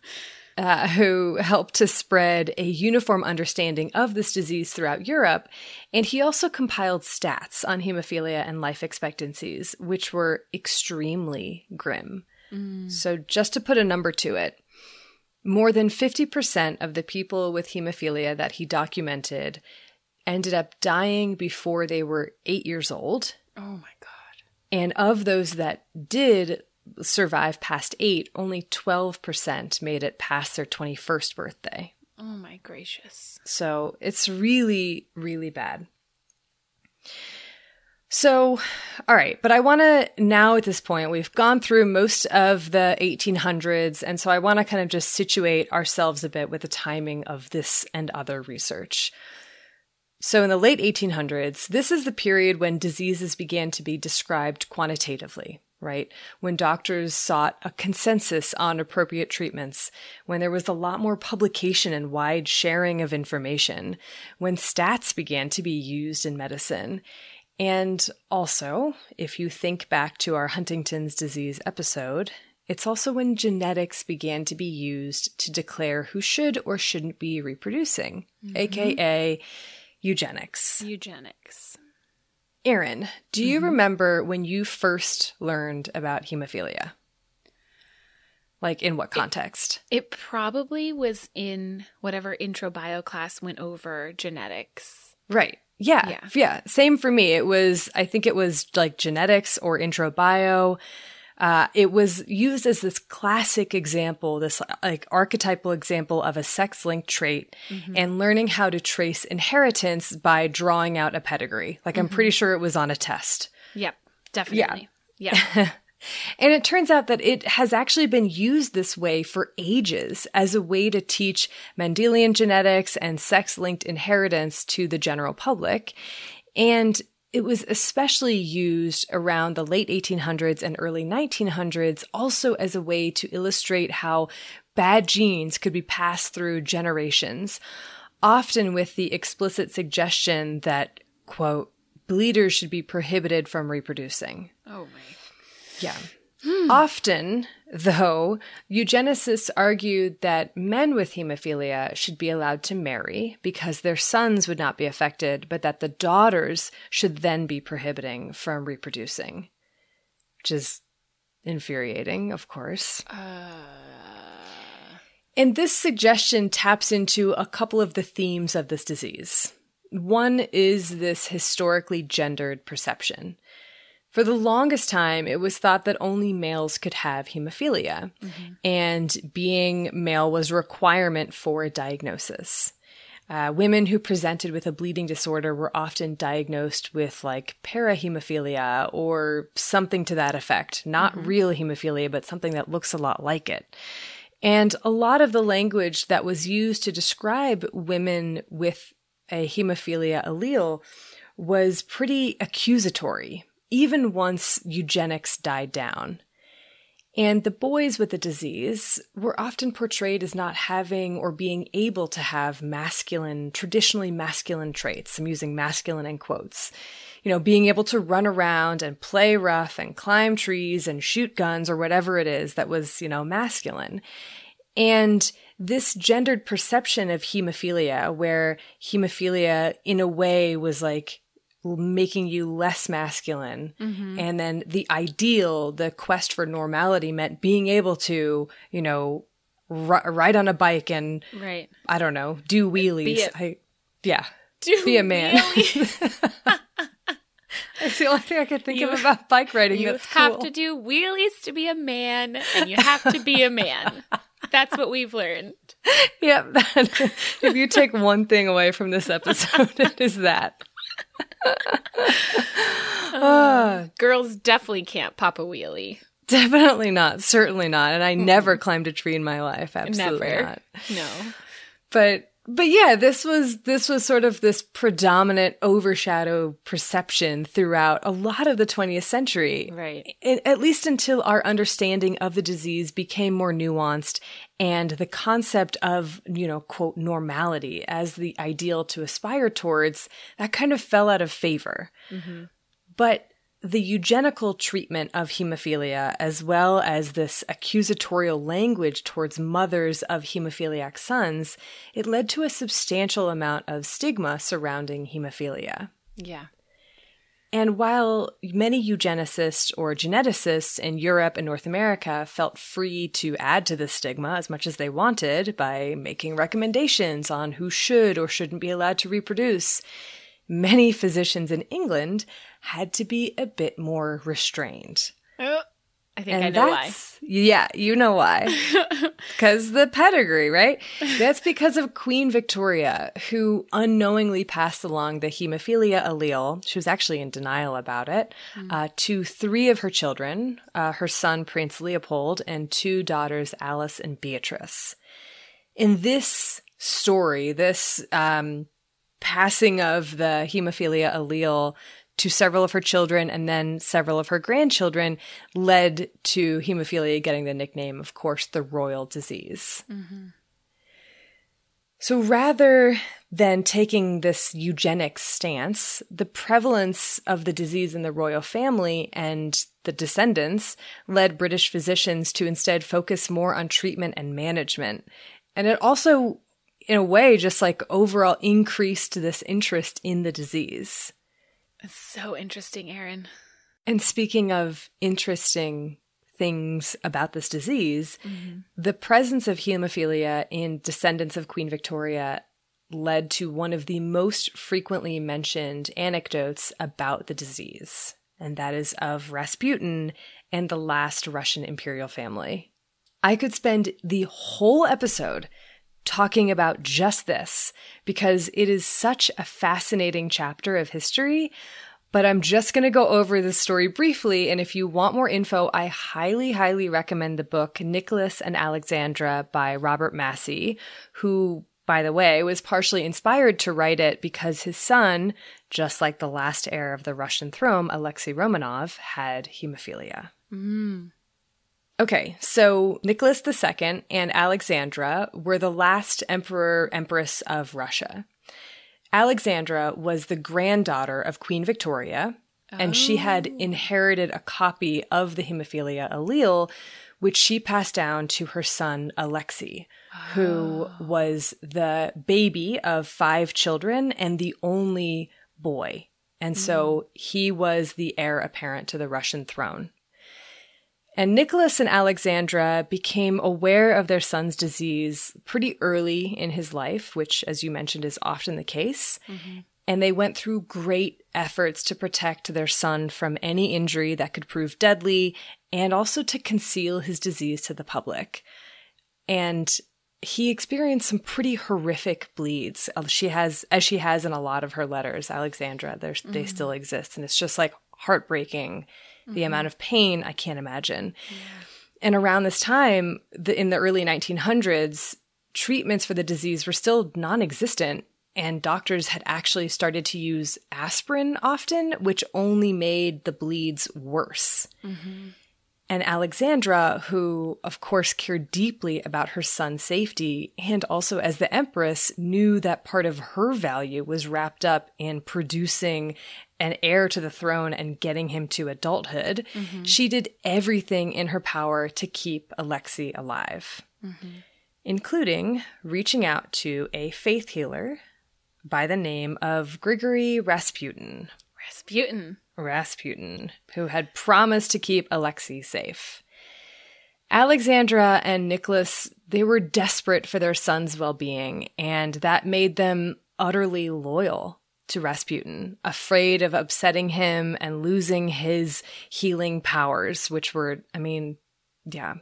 uh, who helped to spread a uniform understanding of this disease throughout Europe. And he also compiled stats on hemophilia and life expectancies, which were extremely grim. Mm. So, just to put a number to it, more than 50% of the people with hemophilia that he documented ended up dying before they were eight years old. Oh my God. And of those that did survive past eight, only 12% made it past their 21st birthday. Oh my gracious. So it's really, really bad. So, all right, but I want to now at this point, we've gone through most of the 1800s, and so I want to kind of just situate ourselves a bit with the timing of this and other research. So, in the late 1800s, this is the period when diseases began to be described quantitatively, right? When doctors sought a consensus on appropriate treatments, when there was a lot more publication and wide sharing of information, when stats began to be used in medicine, and also, if you think back to our Huntington's disease episode, it's also when genetics began to be used to declare who should or shouldn't be reproducing, mm-hmm. aka eugenics. Eugenics. Erin, do you mm-hmm. remember when you first learned about hemophilia? Like in what context? It, it probably was in whatever intro bio class went over genetics. Right. Yeah, yeah. Yeah. Same for me. It was, I think it was like genetics or intro bio. Uh, it was used as this classic example, this like archetypal example of a sex linked trait mm-hmm. and learning how to trace inheritance by drawing out a pedigree. Like, mm-hmm. I'm pretty sure it was on a test. Yep, definitely. Yeah. yeah. And it turns out that it has actually been used this way for ages as a way to teach Mendelian genetics and sex linked inheritance to the general public. And it was especially used around the late 1800s and early 1900s also as a way to illustrate how bad genes could be passed through generations, often with the explicit suggestion that, quote, bleeders should be prohibited from reproducing. Oh my yeah. Hmm. Often, though, eugenicists argued that men with hemophilia should be allowed to marry because their sons would not be affected, but that the daughters should then be prohibiting from reproducing, which is infuriating, of course. Uh... And this suggestion taps into a couple of the themes of this disease. One is this historically gendered perception. For the longest time, it was thought that only males could have hemophilia, mm-hmm. and being male was a requirement for a diagnosis. Uh, women who presented with a bleeding disorder were often diagnosed with like parahemophilia or something to that effect. Not mm-hmm. real hemophilia, but something that looks a lot like it. And a lot of the language that was used to describe women with a hemophilia allele was pretty accusatory even once eugenics died down. And the boys with the disease were often portrayed as not having or being able to have masculine, traditionally masculine traits. I'm using masculine in quotes. You know, being able to run around and play rough and climb trees and shoot guns or whatever it is that was, you know, masculine. And this gendered perception of hemophilia, where hemophilia in a way was like making you less masculine. Mm-hmm. And then the ideal, the quest for normality meant being able to, you know, r- ride on a bike and, right. I don't know, do wheelies. A, I, yeah. Do be a man. That's the only thing I can think you, of about bike riding. You That's have cool. to do wheelies to be a man, and you have to be a man. That's what we've learned. Yep. if you take one thing away from this episode, it is that uh, girls definitely can't pop a wheelie. Definitely not. Certainly not. And I never climbed a tree in my life. Absolutely never. not. No. But but yeah, this was this was sort of this predominant overshadow perception throughout a lot of the 20th century. Right. At least until our understanding of the disease became more nuanced and the concept of, you know, quote normality as the ideal to aspire towards, that kind of fell out of favor. Mm-hmm. But the eugenical treatment of hemophilia, as well as this accusatorial language towards mothers of hemophiliac sons, it led to a substantial amount of stigma surrounding hemophilia. Yeah. And while many eugenicists or geneticists in Europe and North America felt free to add to this stigma as much as they wanted by making recommendations on who should or shouldn't be allowed to reproduce, many physicians in England had to be a bit more restrained. Oh, I think and I know why. Yeah, you know why. Because the pedigree, right? That's because of Queen Victoria, who unknowingly passed along the hemophilia allele. She was actually in denial about it mm. uh, to three of her children uh, her son, Prince Leopold, and two daughters, Alice and Beatrice. In this story, this um, passing of the hemophilia allele to several of her children and then several of her grandchildren led to hemophilia getting the nickname, of course, the royal disease. Mm-hmm. So rather than taking this eugenics stance, the prevalence of the disease in the royal family and the descendants led British physicians to instead focus more on treatment and management. And it also, in a way, just like overall increased this interest in the disease. It's so interesting, Erin. And speaking of interesting things about this disease, mm-hmm. the presence of hemophilia in descendants of Queen Victoria led to one of the most frequently mentioned anecdotes about the disease, and that is of Rasputin and the last Russian imperial family. I could spend the whole episode talking about just this because it is such a fascinating chapter of history. But I'm just going to go over the story briefly. And if you want more info, I highly, highly recommend the book Nicholas and Alexandra by Robert Massie, who, by the way, was partially inspired to write it because his son, just like the last heir of the Russian throne, Alexei Romanov, had hemophilia. Mm. Okay, so Nicholas II and Alexandra were the last emperor empress of Russia. Alexandra was the granddaughter of Queen Victoria, and she had oh. inherited a copy of the hemophilia allele, which she passed down to her son Alexei, who oh. was the baby of five children and the only boy. And so mm. he was the heir apparent to the Russian throne. And Nicholas and Alexandra became aware of their son's disease pretty early in his life, which, as you mentioned, is often the case. Mm-hmm. And they went through great efforts to protect their son from any injury that could prove deadly and also to conceal his disease to the public. And he experienced some pretty horrific bleeds. Uh, she has, as she has in a lot of her letters, Alexandra, mm-hmm. they still exist. And it's just like heartbreaking mm-hmm. the amount of pain I can't imagine. Yeah. And around this time, the, in the early 1900s, treatments for the disease were still non existent. And doctors had actually started to use aspirin often, which only made the bleeds worse. Mm-hmm. And Alexandra, who of course cared deeply about her son's safety, and also as the Empress, knew that part of her value was wrapped up in producing an heir to the throne and getting him to adulthood, mm-hmm. she did everything in her power to keep Alexei alive, mm-hmm. including reaching out to a faith healer by the name of Grigory Rasputin. Rasputin. Rasputin, who had promised to keep Alexei safe. Alexandra and Nicholas, they were desperate for their son's well being, and that made them utterly loyal to Rasputin, afraid of upsetting him and losing his healing powers, which were, I mean, yeah.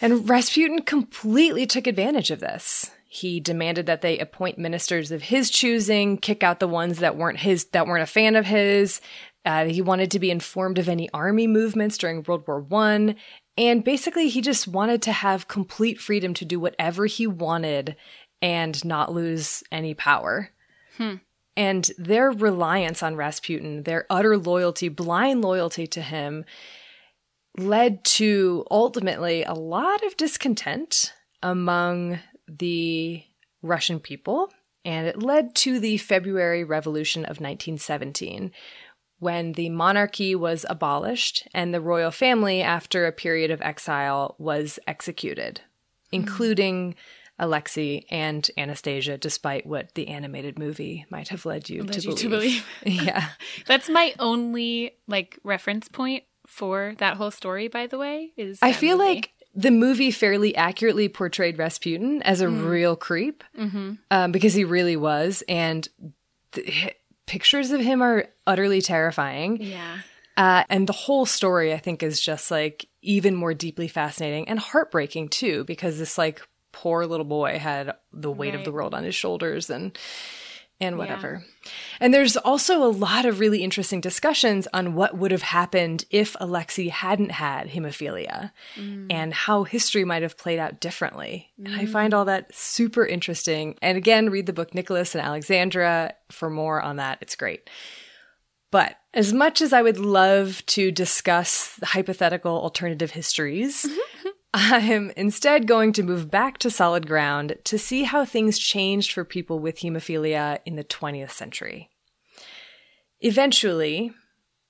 And Rasputin completely took advantage of this. He demanded that they appoint ministers of his choosing, kick out the ones that weren't his, that weren't a fan of his. Uh, he wanted to be informed of any army movements during World War One, and basically he just wanted to have complete freedom to do whatever he wanted and not lose any power. Hmm. And their reliance on Rasputin, their utter loyalty, blind loyalty to him, led to ultimately a lot of discontent among the Russian people. And it led to the February Revolution of 1917, when the monarchy was abolished and the royal family, after a period of exile, was executed, hmm. including Alexei and Anastasia, despite what the animated movie might have led you, Led to, you believe. to believe. yeah. That's my only like reference point for that whole story. By the way, is I feel movie. like the movie fairly accurately portrayed Rasputin as a real creep Mm-hmm. um, because he really was. And pictures of him are utterly terrifying. yeah, Uh, and the whole story, I think, is just like even more deeply fascinating and heartbreaking too, because this like poor little boy had the weight of the world on his shoulders and and whatever. And there's also a lot of really interesting discussions on what would have happened if Alexei hadn't had hemophilia mm. and how history might have played out differently. And I mm. find all that super interesting. And again, read the book Nicholas and Alexandra for more on that. It's great. But as much as I would love to discuss hypothetical alternative histories, mm-hmm. I'm instead going to move back to solid ground to see how things changed for people with hemophilia in the 20th century. Eventually,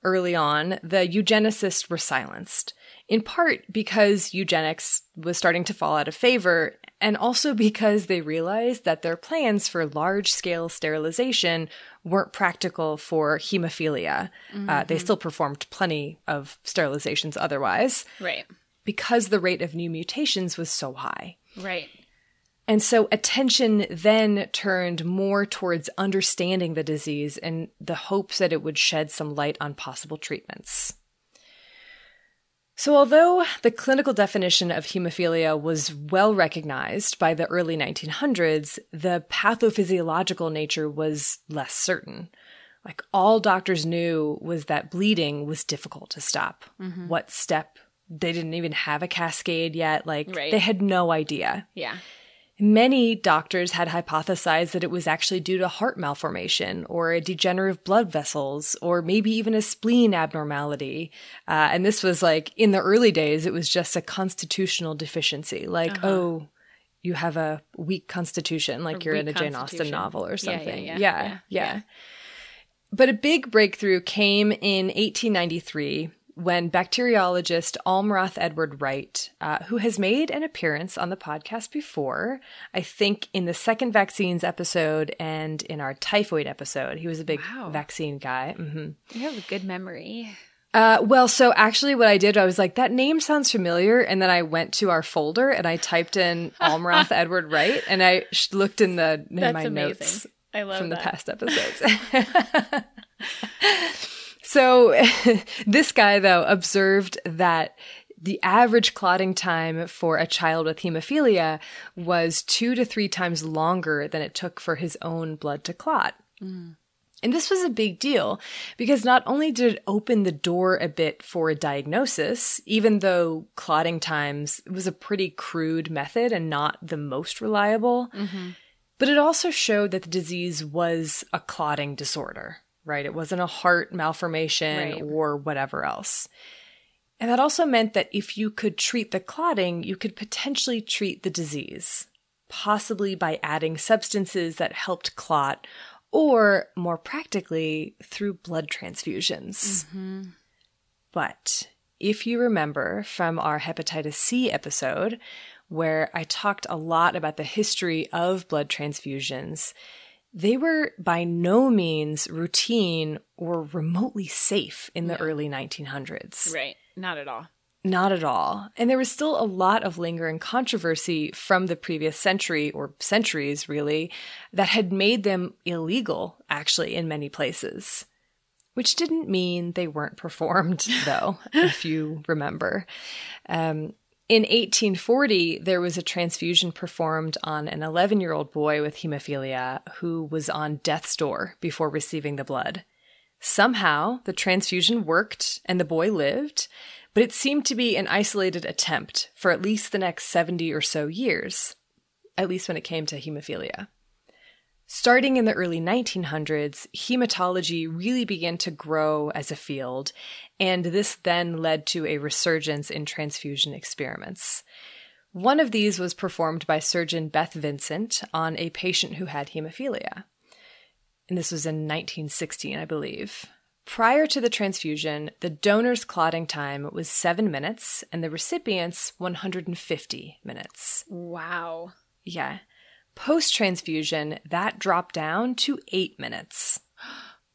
early on, the eugenicists were silenced, in part because eugenics was starting to fall out of favor, and also because they realized that their plans for large scale sterilization weren't practical for hemophilia. Uh, they still performed plenty of sterilizations otherwise right, because the rate of new mutations was so high. right. And so attention then turned more towards understanding the disease and the hopes that it would shed some light on possible treatments. So, although the clinical definition of hemophilia was well recognized by the early 1900s, the pathophysiological nature was less certain. Like all doctors knew was that bleeding was difficult to stop. Mm-hmm. What step? They didn't even have a cascade yet. Like Right. they had no idea. Yeah, Many doctors had hypothesized that it was actually due to heart malformation or a degenerative blood vessels or maybe even a spleen abnormality. Uh, and this was like in the early days, it was just a constitutional deficiency. Like, oh, you have a weak constitution, like you're in a Jane Austen novel or Yeah, yeah, something. yeah, yeah, yeah, yeah. But a big breakthrough came in 1893 when bacteriologist Almroth Edward Wright, uh, who has made an appearance on the podcast before, I think in the second vaccines episode and in our typhoid episode, he was a big Wow. vaccine guy. hmm you have a good memory. Uh, well, so actually, what I did, I was like, that name sounds familiar, and then I went to our folder and I typed in Almroth Edward Wright, and I sh- looked in the in That's my amazing. notes I love from the past episodes. so this guy though observed that the average clotting time for a child with hemophilia was 2 to 3 times longer than it took for his own blood to clot. Mm. And this was a big deal because not only did it open the door a bit for a diagnosis, even though clotting times was a pretty crude method and not the most reliable, mm-hmm. but it also showed that the disease was a clotting disorder, right? It wasn't a heart malformation Right. or whatever else. And that also meant that if you could treat the clotting, you could potentially treat the disease, possibly by adding substances that helped clot, or more practically, through blood transfusions. Mm-hmm. But if you remember from our hepatitis C episode, where I talked a lot about the history of blood transfusions, they were by no means routine or remotely safe in the early 1900s. Right. Not at all. Not at all. And there was still a lot of lingering controversy from the previous century, or centuries really, that had made them illegal, actually, in many places. Which didn't mean they weren't performed, though, if you remember. Um, in 1840, there was a transfusion performed on an 11 year old boy with hemophilia who was on death's door before receiving the blood. Somehow, the transfusion worked and the boy lived, but it seemed to be an isolated attempt for at least the next 70 or so years. at least when it came to hemophilia. Starting in the early 1900s, hematology really began to grow as a field, and this then led to a resurgence in transfusion experiments. One of these was performed by surgeon Beth Vincent on a patient who had hemophilia. And this was in 1916, I believe. Prior to the transfusion, the donor's clotting time was seven minutes and the recipient's 150 minutes. Wow. Yeah. Post transfusion, that dropped down to eight minutes.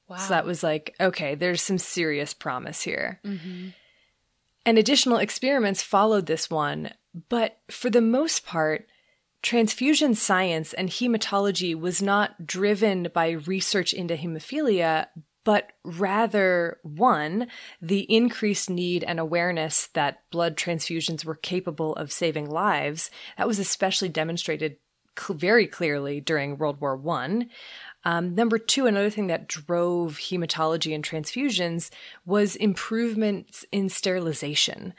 Wow. So that was like, okay, there's some serious promise here. Mm-hmm. And additional experiments followed this one, but for the most part, transfusion science and hematology was not driven by research into hemophilia, but rather, one, the increased need and awareness that blood transfusions were capable of saving lives. That was especially demonstrated cl- very clearly during World War One. Um, number two, another thing that drove hematology and transfusions was improvements in sterilization.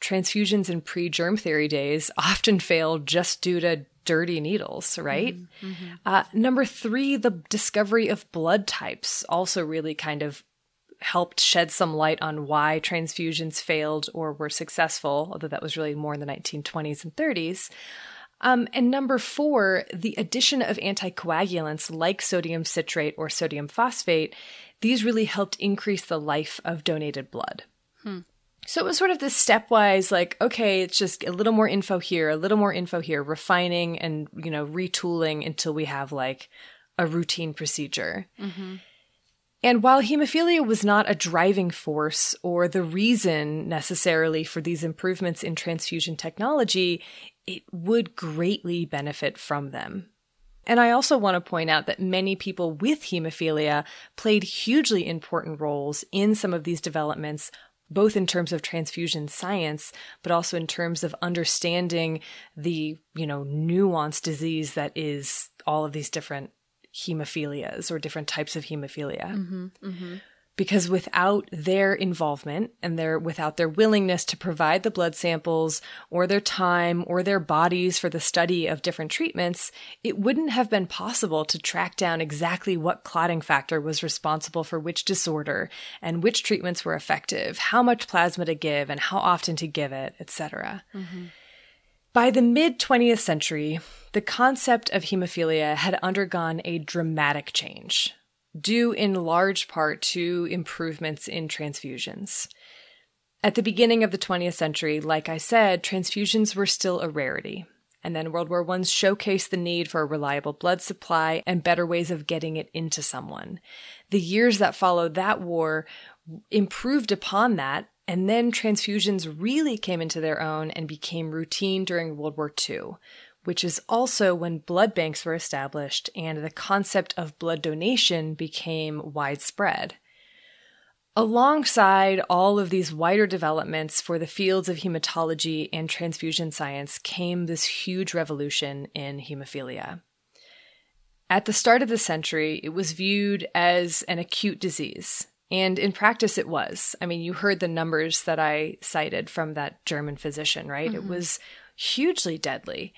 Transfusions in pre germ theory days often failed just due to dirty needles, right? Mm-hmm, mm-hmm. Uh, number three, the discovery of blood types also really kind of helped shed some light on why transfusions failed or were successful, although that was really more in the 1920s and 30s. Um, and number four, the addition of anticoagulants like sodium citrate or sodium phosphate, these really helped increase the life of donated blood. Hmm. So it was sort of this stepwise, like, okay, it's just a little more info here, a little more info here, refining and, you know, retooling until we have like a routine procedure. Mm-hmm. And while hemophilia was not a driving force or the reason necessarily for these improvements in transfusion technology, it would greatly benefit from them. And I also want to point out that many people with hemophilia played hugely important roles in some of these developments, both in terms of transfusion science, but also in terms of understanding the, you know, nuanced disease that is all of these different hemophilias or different types of hemophilia. Mm-hmm, mm-hmm because without their involvement and their without their willingness to provide the blood samples or their time or their bodies for the study of different treatments it wouldn't have been possible to track down exactly what clotting factor was responsible for which disorder and which treatments were effective how much plasma to give and how often to give it etc mm-hmm. by the mid 20th century the concept of hemophilia had undergone a dramatic change due in large part to improvements in transfusions. At the beginning of the 20th century, like I said, transfusions were still a rarity. And then World War I showcased the need for a reliable blood supply and better ways of getting it into someone. The years that followed that war improved upon that, and then transfusions really came into their own and became routine during World War II, which is also when blood banks were established and the concept of blood donation became widespread. Alongside all of these wider developments for the fields of hematology and transfusion science came this huge revolution in hemophilia. At the start of the century, it was viewed as an acute disease. And in practice, it was. I mean, you heard the numbers that I cited from that German physician, right? Mm-hmm. It was hugely deadly.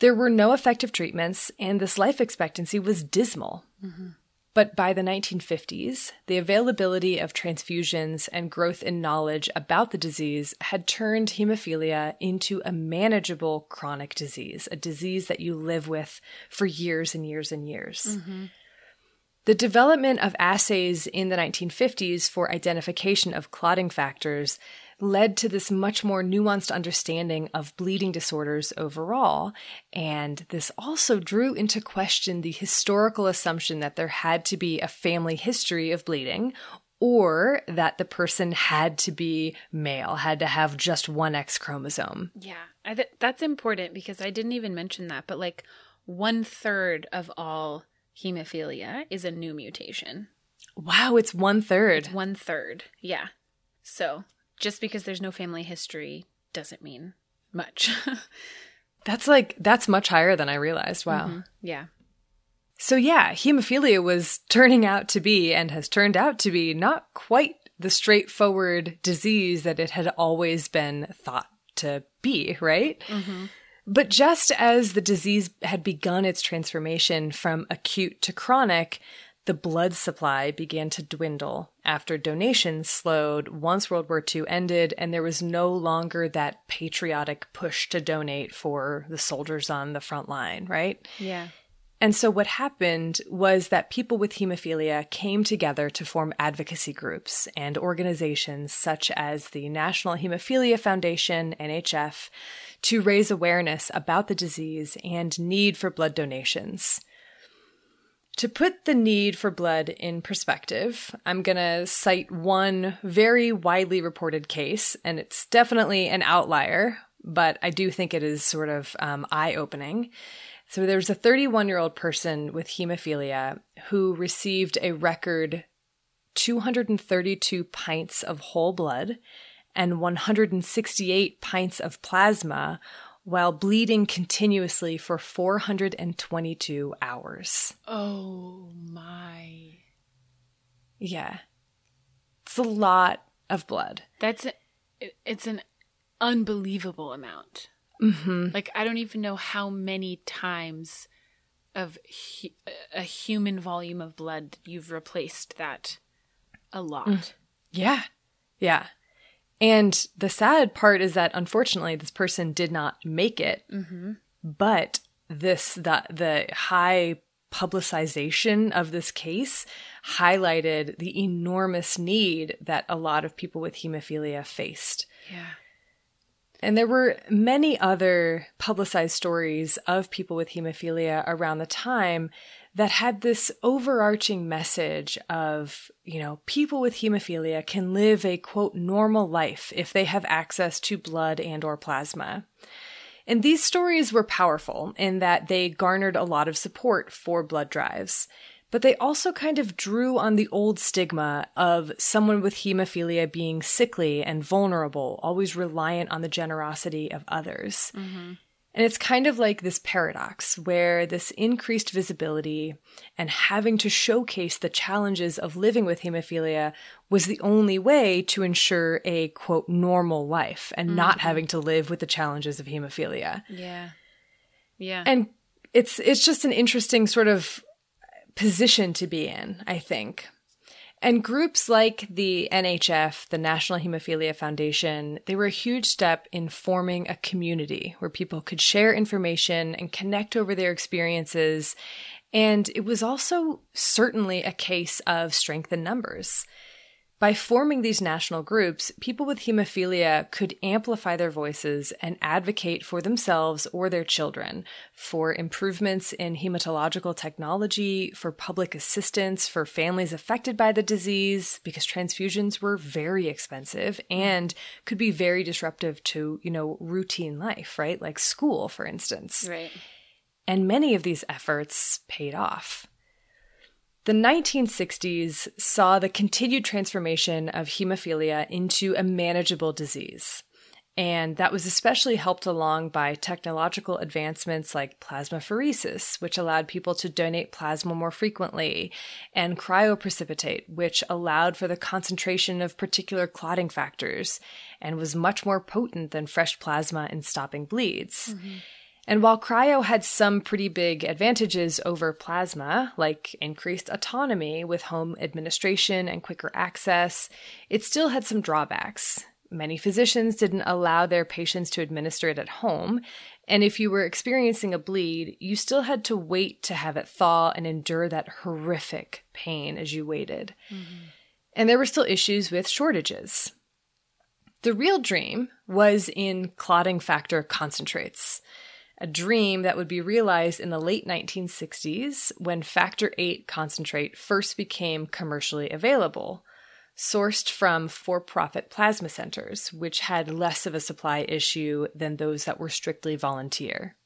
There were no effective treatments, and this life expectancy was dismal. Mm-hmm. But by the 1950s, the availability of transfusions and growth in knowledge about the disease had turned hemophilia into a manageable chronic disease, a disease that you live with for years and years and years. Mm-hmm. The development of assays in the 1950s for identification of clotting factors led to this much more nuanced understanding of bleeding disorders overall. And this also drew into question the historical assumption that there had to be a family history of bleeding or that the person had to be male, had to have just one X chromosome. Yeah, th- that's important because I didn't even mention that, but like one third of all hemophilia is a new mutation. Wow, it's one third. It's one third. Yeah. So just because there's no family history doesn't mean much. that's like that's much higher than I realized. Wow. Mm-hmm. Yeah. So yeah, hemophilia was turning out to be and has turned out to be not quite the straightforward disease that it had always been thought to be, right? Mm-hmm. But just as the disease had begun its transformation from acute to chronic, the blood supply began to dwindle after donations slowed once World War II ended, and there was no longer that patriotic push to donate for the soldiers on the front line, right? Yeah. And so what happened was that people with hemophilia came together to form advocacy groups and organizations such as the National Hemophilia Foundation, NHF, to raise awareness about the disease and need for blood donations. To put the need for blood in perspective, I'm going to cite one very widely reported case, and it's definitely an outlier, but I do think it is sort of um, eye opening. So there's a 31 year old person with hemophilia who received a record 232 pints of whole blood and 168 pints of plasma while bleeding continuously for 422 hours. Oh my. Yeah. It's a lot of blood. That's a, it's an unbelievable amount. Mm-hmm. Like I don't even know how many times of hu- a human volume of blood you've replaced that a lot. Mm. Yeah. Yeah. And the sad part is that unfortunately this person did not make it. Mm-hmm. But this the the high publicization of this case highlighted the enormous need that a lot of people with hemophilia faced. Yeah. And there were many other publicized stories of people with hemophilia around the time that had this overarching message of, you know, people with hemophilia can live a quote normal life if they have access to blood and or plasma. And these stories were powerful in that they garnered a lot of support for blood drives but they also kind of drew on the old stigma of someone with hemophilia being sickly and vulnerable, always reliant on the generosity of others. Mm-hmm. And it's kind of like this paradox where this increased visibility and having to showcase the challenges of living with hemophilia was the only way to ensure a quote normal life and mm-hmm. not having to live with the challenges of hemophilia. Yeah. Yeah. And it's it's just an interesting sort of position to be in, I think. And groups like the NHF, the National Hemophilia Foundation, they were a huge step in forming a community where people could share information and connect over their experiences. And it was also certainly a case of strength in numbers. By forming these national groups, people with hemophilia could amplify their voices and advocate for themselves or their children for improvements in hematological technology, for public assistance for families affected by the disease, because transfusions were very expensive and could be very disruptive to, you know, routine life, right? Like school, for instance. Right. And many of these efforts paid off. The 1960s saw the continued transformation of hemophilia into a manageable disease. And that was especially helped along by technological advancements like plasmapheresis, which allowed people to donate plasma more frequently, and cryoprecipitate, which allowed for the concentration of particular clotting factors and was much more potent than fresh plasma in stopping bleeds. Mm-hmm. And while cryo had some pretty big advantages over plasma, like increased autonomy with home administration and quicker access, it still had some drawbacks. Many physicians didn't allow their patients to administer it at home, and if you were experiencing a bleed, you still had to wait to have it thaw and endure that horrific pain as you waited. Mm-hmm. And there were still issues with shortages. The real dream was in clotting factor concentrates a dream that would be realized in the late 1960s when Factor VIII concentrate first became commercially available, sourced from for profit plasma centers, which had less of a supply issue than those that were strictly volunteer.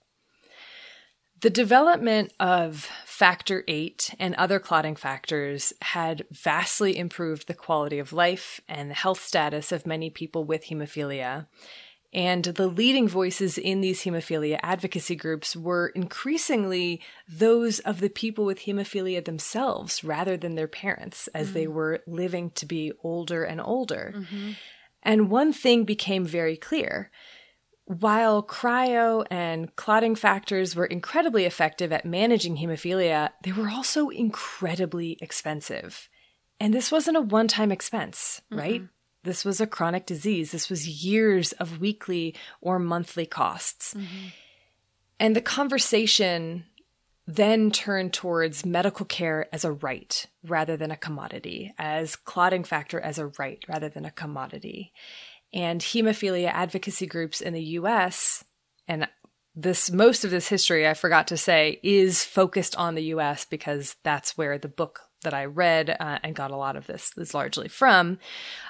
The development of factor VIII and other clotting factors had vastly improved the quality of life and the health status of many people with hemophilia, and the leading voices in these hemophilia advocacy groups were increasingly those of the people with hemophilia themselves rather than their parents as mm-hmm. they were living to be older and older. Mm-hmm. And one thing became very clear While cryo and clotting factors were incredibly effective at managing hemophilia, they were also incredibly expensive. And this wasn't a one time expense, right? Mm-hmm. This was a chronic disease. This was years of weekly or monthly costs. Mm-hmm. And the conversation then turned towards medical care as a right rather than a commodity, as clotting factor as a right rather than a commodity. And hemophilia advocacy groups in the US, and this most of this history I forgot to say is focused on the US because that's where the book that I read uh, and got a lot of this is largely from.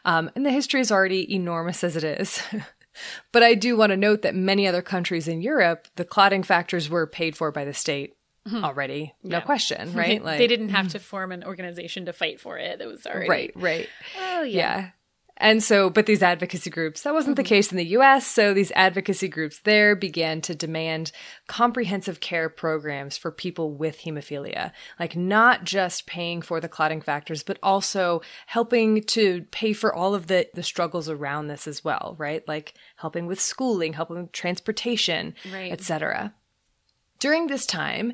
Um, and the history is already enormous as it is. but I do want to note that many other countries in Europe, the clotting factors were paid for by the state mm-hmm. already. No yeah. question, right? Like they didn't have to form an organization to fight for it. It was already right, right. Oh yeah. yeah. And so, but these advocacy groups, that wasn't mm-hmm. the case in the US. So these advocacy groups there began to demand comprehensive care programs for people with hemophilia, like not just paying for the clotting factors, but also helping to pay for all of the, the struggles around this as well, right? Like helping with schooling, helping with transportation, right. etc. During this time,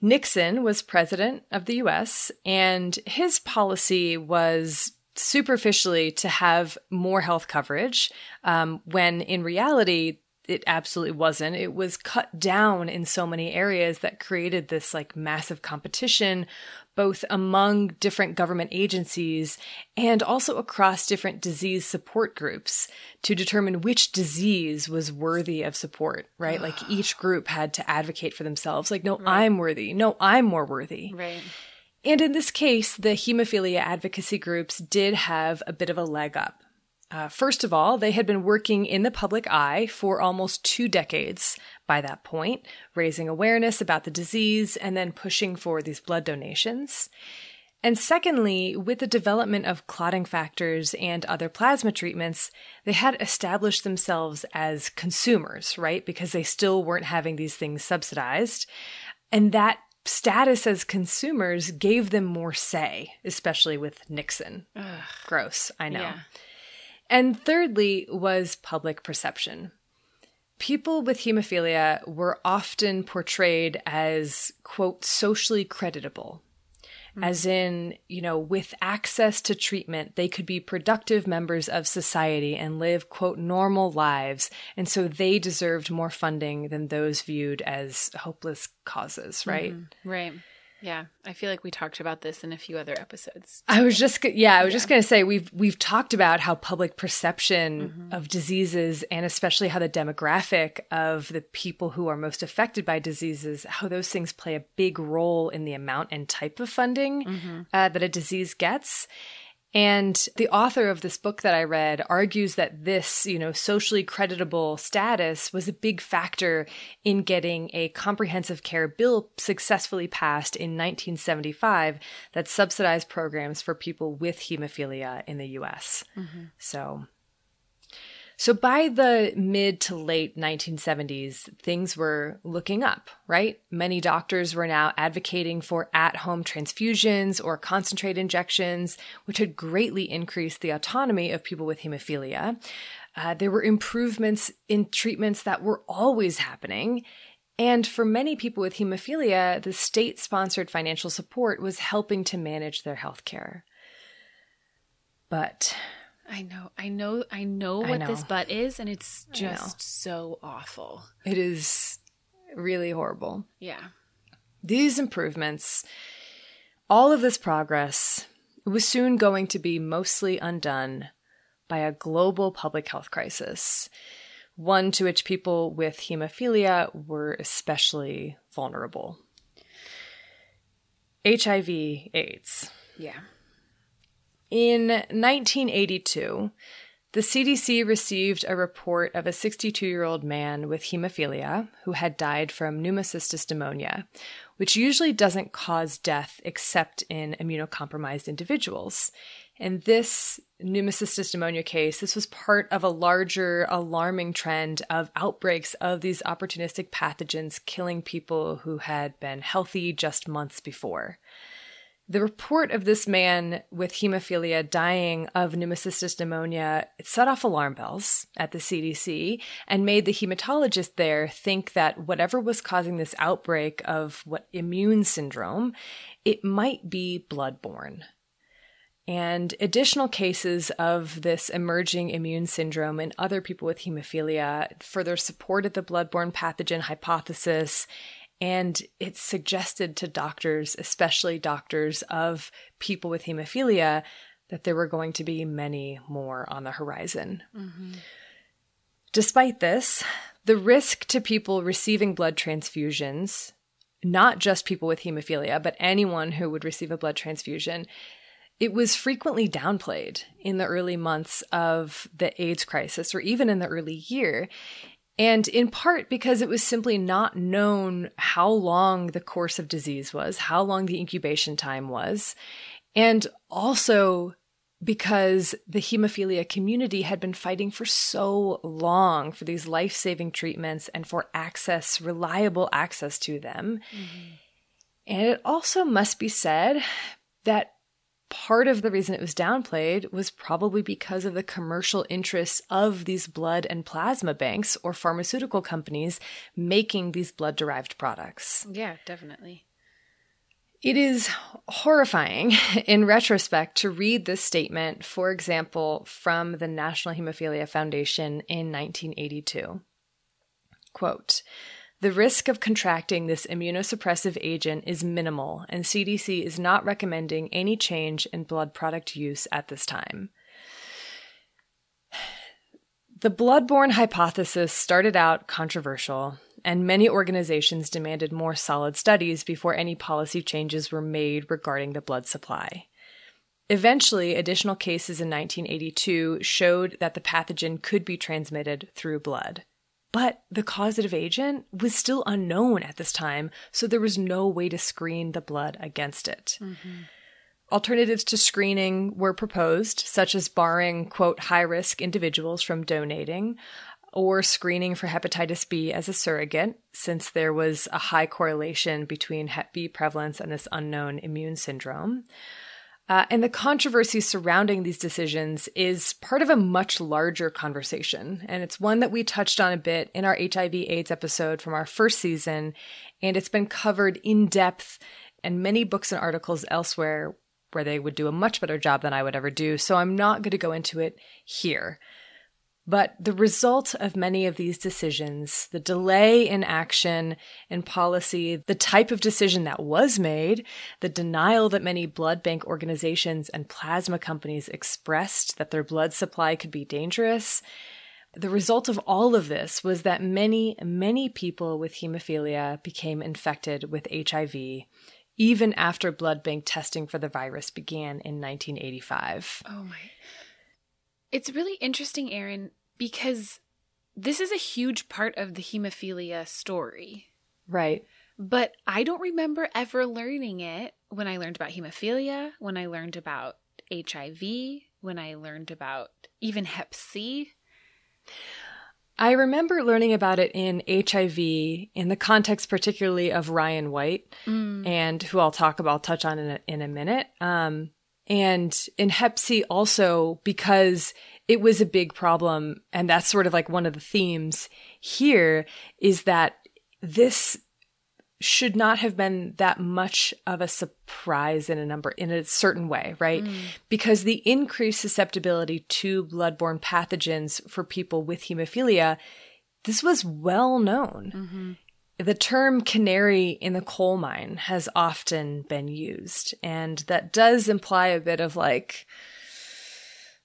Nixon was president of the US, and his policy was superficially to have more health coverage, um, when in reality, it absolutely wasn't. It was cut down in so many areas that created this like massive competition, both among different government agencies and also across different disease support groups to determine which disease was worthy of support, right? like each group had to advocate for themselves. Like, no, right. I'm worthy. No, I'm more worthy. Right. And in this case, the hemophilia advocacy groups did have a bit of a leg up. Uh, first of all, they had been working in the public eye for almost two decades by that point, raising awareness about the disease and then pushing for these blood donations. And secondly, with the development of clotting factors and other plasma treatments, they had established themselves as consumers, right? Because they still weren't having these things subsidized. And that status as consumers gave them more say, especially with Nixon. Ugh. Gross, I know. Yeah. And thirdly was public perception. People with hemophilia were often portrayed as, quote, socially creditable. Mm-hmm. As in, you know, with access to treatment, they could be productive members of society and live, quote, normal lives. And so they deserved more funding than those viewed as hopeless causes, right? Mm-hmm. Right. Yeah, I feel like we talked about this in a few other episodes. I was just yeah, I was yeah. just going to say we've we've talked about how public perception mm-hmm. of diseases and especially how the demographic of the people who are most affected by diseases, how those things play a big role in the amount and type of funding mm-hmm. uh, that a disease gets. And the author of this book that I read argues that this, you know, socially creditable status was a big factor in getting a comprehensive care bill successfully passed in 1975 that subsidized programs for people with hemophilia in the US. Mm-hmm. So so by the mid to late 1970s, things were looking up, right? Many doctors were now advocating for at home transfusions or concentrate injections, which had greatly increased the autonomy of people with hemophilia. Uh, there were improvements in treatments that were always happening. And for many people with hemophilia, the state sponsored financial support was helping to manage their health care. But I know, I know, I know what I know. this but is, and it's just so awful. It is really horrible. Yeah. These improvements, all of this progress, was soon going to be mostly undone by a global public health crisis, one to which people with hemophilia were especially vulnerable. HIV AIDS. Yeah. In 1982, the CDC received a report of a 62 year old man with hemophilia who had died from pneumocystis pneumonia, which usually doesn't cause death except in immunocompromised individuals. And this pneumocystis pneumonia case, this was part of a larger alarming trend of outbreaks of these opportunistic pathogens killing people who had been healthy just months before. The report of this man with hemophilia dying of pneumocystis pneumonia set off alarm bells at the CDC and made the hematologist there think that whatever was causing this outbreak of what immune syndrome, it might be bloodborne. And additional cases of this emerging immune syndrome in other people with hemophilia further supported the bloodborne pathogen hypothesis and it suggested to doctors, especially doctors of people with hemophilia, that there were going to be many more on the horizon. Mm-hmm. Despite this, the risk to people receiving blood transfusions, not just people with hemophilia, but anyone who would receive a blood transfusion, it was frequently downplayed in the early months of the AIDS crisis or even in the early year. And in part because it was simply not known how long the course of disease was, how long the incubation time was, and also because the hemophilia community had been fighting for so long for these life saving treatments and for access, reliable access to them. Mm-hmm. And it also must be said that part of the reason it was downplayed was probably because of the commercial interests of these blood and plasma banks or pharmaceutical companies making these blood derived products. Yeah, definitely. It is horrifying in retrospect to read this statement, for example, from the National Hemophilia Foundation in 1982. Quote, the risk of contracting this immunosuppressive agent is minimal, and CDC is not recommending any change in blood product use at this time. The bloodborne hypothesis started out controversial, and many organizations demanded more solid studies before any policy changes were made regarding the blood supply. Eventually, additional cases in 1982 showed that the pathogen could be transmitted through blood. But the causative agent was still unknown at this time, so there was no way to screen the blood against it. Mm-hmm. Alternatives to screening were proposed, such as barring, quote, high risk individuals from donating, or screening for hepatitis B as a surrogate, since there was a high correlation between Hep B prevalence and this unknown immune syndrome. Uh, and the controversy surrounding these decisions is part of a much larger conversation. And it's one that we touched on a bit in our HIV AIDS episode from our first season. And it's been covered in depth in many books and articles elsewhere where they would do a much better job than I would ever do. So I'm not going to go into it here. But the result of many of these decisions, the delay in action and policy, the type of decision that was made, the denial that many blood bank organizations and plasma companies expressed that their blood supply could be dangerous, the result of all of this was that many, many people with hemophilia became infected with HIV, even after blood bank testing for the virus began in 1985. Oh my. It's really interesting, Erin, because this is a huge part of the hemophilia story. Right. But I don't remember ever learning it when I learned about hemophilia, when I learned about HIV, when I learned about even Hep C. I remember learning about it in HIV in the context, particularly of Ryan White, mm. and who I'll talk about, I'll touch on in a, in a minute. Um, and in Hep C also because it was a big problem. And that's sort of like one of the themes here is that this should not have been that much of a surprise in a number in a certain way, right? Mm. Because the increased susceptibility to bloodborne pathogens for people with hemophilia, this was well known. Mm-hmm the term canary in the coal mine has often been used, and that does imply a bit of like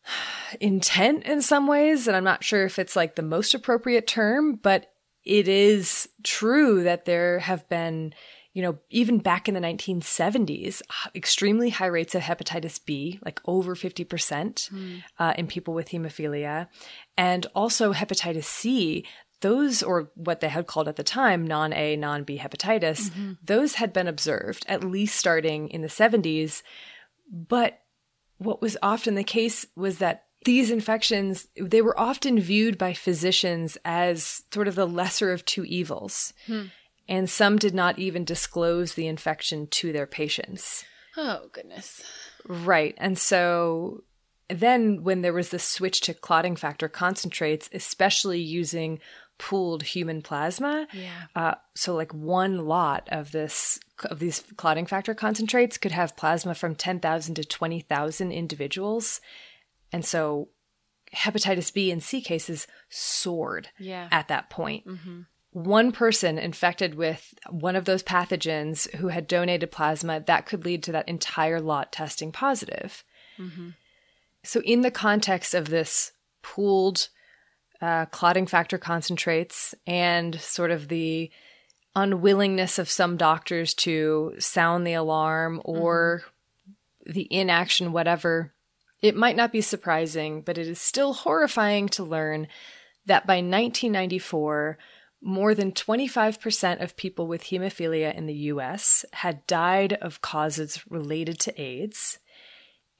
intent in some ways. And I'm not sure if it's like the most appropriate term, but it is true that there have been, you know, even back in the 1970s, extremely high rates of hepatitis B, like over 50% mm. uh, in people with hemophilia, and also hepatitis C those, or what they had called at the time non A, non B hepatitis, mm-hmm. those had been observed at least starting in the 70s. But what was often the case was that these infections they were often viewed by physicians as sort of the lesser of two evils hmm. and some did not even disclose the infection to their patients Oh, goodness. Right. And so then when there was this switch to clotting factor concentrates, especially using pooled human plasma, Yeah. uh, so like one lot of this of these clotting factor concentrates could have plasma from 10,000 to 20,000 individuals. And so hepatitis B and C cases soared Yeah. at that point. One person infected with one of those pathogens who had donated plasma, that could lead to that entire lot testing positive. So, in the context of this pooled uh, clotting factor concentrates and sort of the unwillingness of some doctors to sound the alarm or the inaction, whatever, it might not be surprising, but it is still horrifying to learn that by 1994, more than 25% of people with hemophilia in the US had died of causes related to AIDS,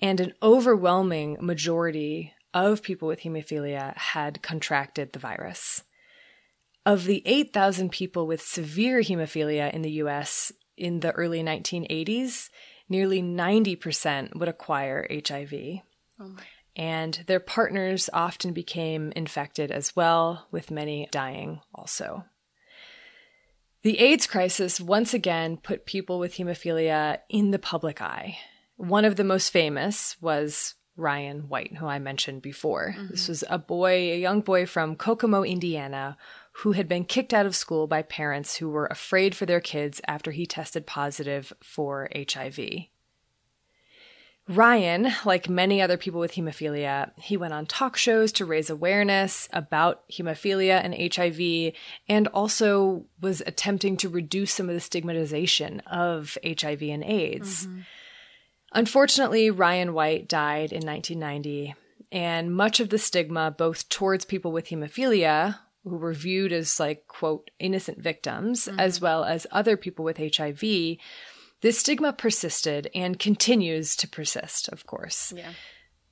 and an overwhelming majority of people with hemophilia had contracted the virus. Of the 8,000 people with severe hemophilia in the US in the early 1980s, nearly 90% would acquire HIV Oh and their partners often became infected as well, with many dying also. The AIDS crisis once again put people with hemophilia in the public eye. One of the most famous was Ryan White, who I mentioned before. Mm-hmm. This was a boy, a young boy from Kokomo, Indiana, who had been kicked out of school by parents who were afraid for their kids after he tested positive for HIV. Ryan, like many other people with hemophilia, he went on talk shows to raise awareness about hemophilia and HIV and also was attempting to reduce some of the stigmatization of HIV and AIDS. Mm-hmm. Unfortunately, Ryan White died in 1990, and much of the stigma, both towards people with hemophilia, who were viewed as like, quote, innocent victims, mm-hmm. as well as other people with HIV, this stigma persisted and continues to persist, of course. Yeah.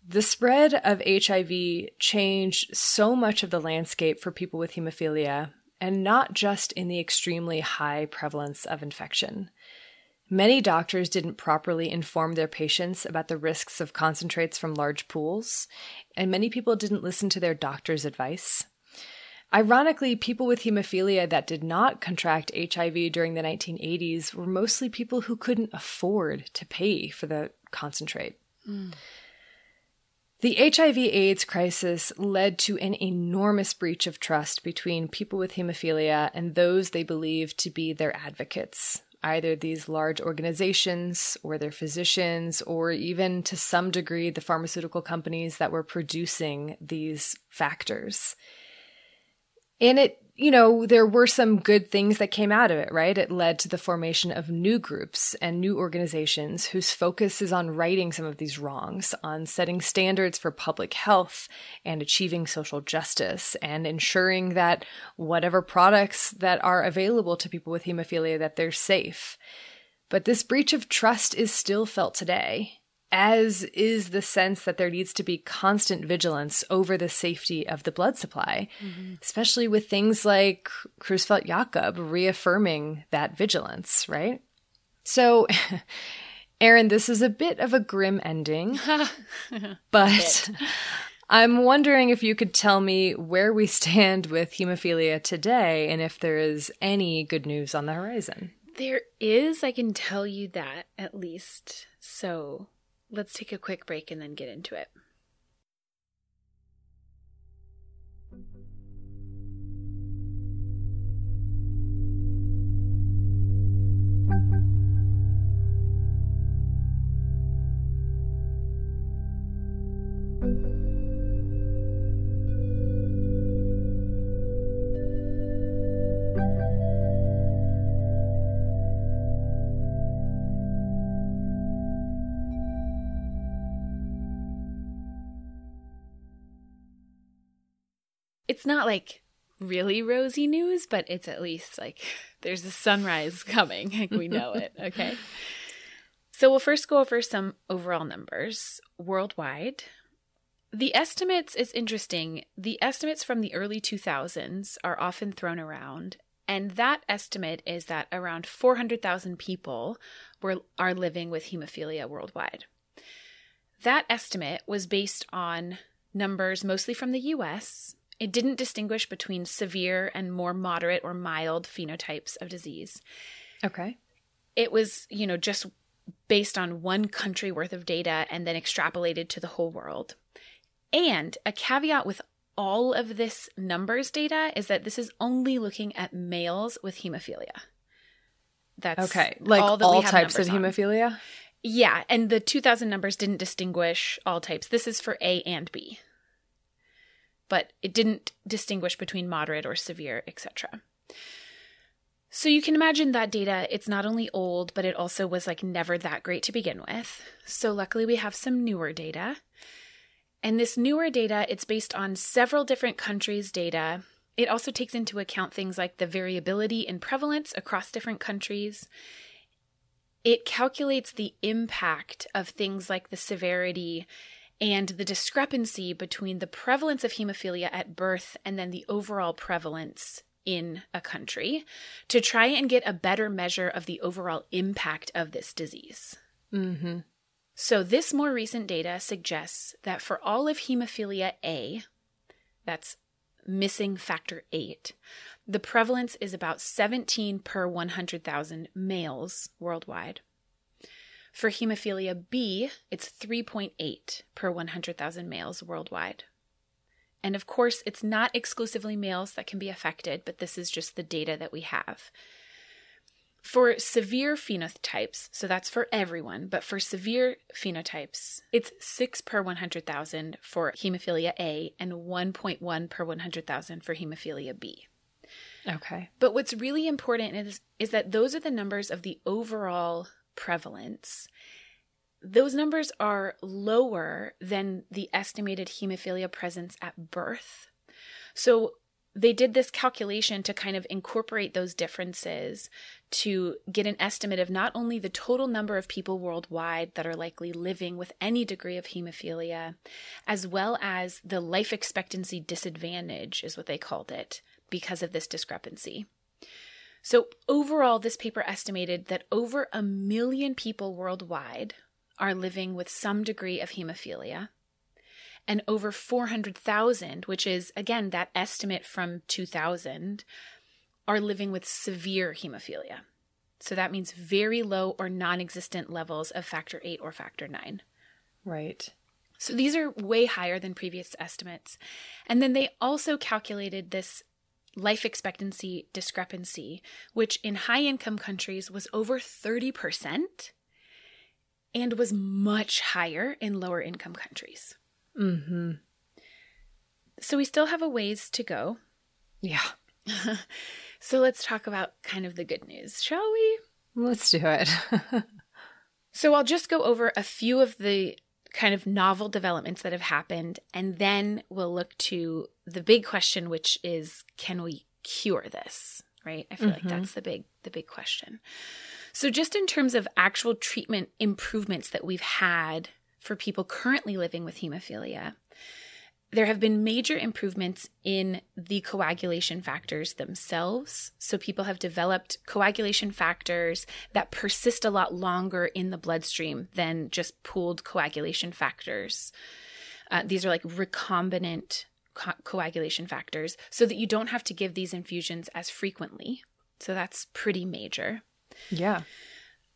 The spread of HIV changed so much of the landscape for people with hemophilia, and not just in the extremely high prevalence of infection. Many doctors didn't properly inform their patients about the risks of concentrates from large pools, and many people didn't listen to their doctor's advice. Ironically, people with hemophilia that did not contract HIV during the 1980s were mostly people who couldn't afford to pay for the concentrate. Hmm. The HIV AIDS crisis led to an enormous breach of trust between people with hemophilia and those they believed to be their advocates, either these large organizations or their physicians, or even to some degree the pharmaceutical companies that were producing these factors. And it, you know, there were some good things that came out of it, right? It led to the formation of new groups and new organizations whose focus is on righting some of these wrongs, on setting standards for public health and achieving social justice and ensuring that whatever products that are available to people with hemophilia that they're safe. But this breach of trust is still felt today as is the sense that there needs to be constant vigilance over the safety of the blood supply, mm-hmm. especially with things like Creutzfeldt Jakob reaffirming that vigilance, right? So, Erin, this is a bit of a grim ending, but I'm wondering if you could tell me where we stand with hemophilia today and if there is any good news on the horizon. There is, I can tell you that at least. So let's take a quick break and then get into it. It's not like really rosy news, but it's at least like there's a sunrise coming. Like we know it. Okay. So we'll first go over some overall numbers worldwide. The estimates is interesting. The estimates from the early 2000s are often thrown around, And that estimate is that around 400,000 people were, are living with hemophilia worldwide. That estimate was based on numbers mostly from the US. It didn't distinguish between severe and more moderate or mild phenotypes of disease. Okay. It was, you know, just based on one country worth of data and then extrapolated to the whole world. And a caveat with all of this numbers data is that this is only looking at males with hemophilia. That's okay. Like all, all types of hemophilia? On. Yeah, and the 2000 numbers didn't distinguish all types. This is for A and B. But it didn't distinguish between moderate or severe, etc. So you can imagine that data, it's not only old, but it also was like never that great to begin with. So luckily we have some newer data. And this newer data, it's based on several different countries' data. It also takes into account things like the variability in prevalence across different countries. It calculates the impact of things like the severity and the discrepancy between the prevalence of hemophilia at birth and then the overall prevalence in a country to try and get a better measure of the overall impact of this disease. Mm-hmm. So, this more recent data suggests that for all of hemophilia A, that's missing factor 8, the prevalence is about 17 per 100,000 males worldwide. For hemophilia B, it's 3.8 per 100,000 males worldwide. And of course, it's not exclusively males that can be affected, but this is just the data that we have. For severe phenotypes, so that's for everyone, but for severe phenotypes, it's 6 per 100,000 for hemophilia A and 1.1 per 100,000 for hemophilia B. Okay. But what's really important is, is that those are the numbers of the overall prevalence. Those numbers are lower than the estimated hemophilia presence at birth. So they did this calculation to kind of incorporate those differences to get an estimate of not only the total number of people worldwide that are likely living with any degree of hemophilia, as well as the life expectancy disadvantage, is what they called it, because of this discrepancy. So, overall, this paper estimated that over a million people worldwide are living with some degree of hemophilia and over 400,000, which is again that estimate from 2000, are living with severe hemophilia. So that means very low or non existent levels of factor 8 or factor 9. Right. So these are way higher than previous estimates. And then they also calculated this life expectancy discrepancy, which in high income countries was over 30% and was much higher in lower income countries. Mm-hmm. So we still have a ways to go. Yeah. so let's talk about kind of the good news, shall we? Let's do it. so I'll just go over a few of the kind of novel developments that have happened, and then we'll look to the big question, which is can we cure this? Right? I feel mm-hmm. like that's the big the big question. So just in terms of actual treatment improvements that we've had for people currently living with hemophilia, there have been major improvements in the coagulation factors themselves. So, people have developed coagulation factors that persist a lot longer in the bloodstream than just pooled coagulation factors. Uh, these are like recombinant co- coagulation factors, so that you don't have to give these infusions as frequently. So, that's pretty major. Yeah.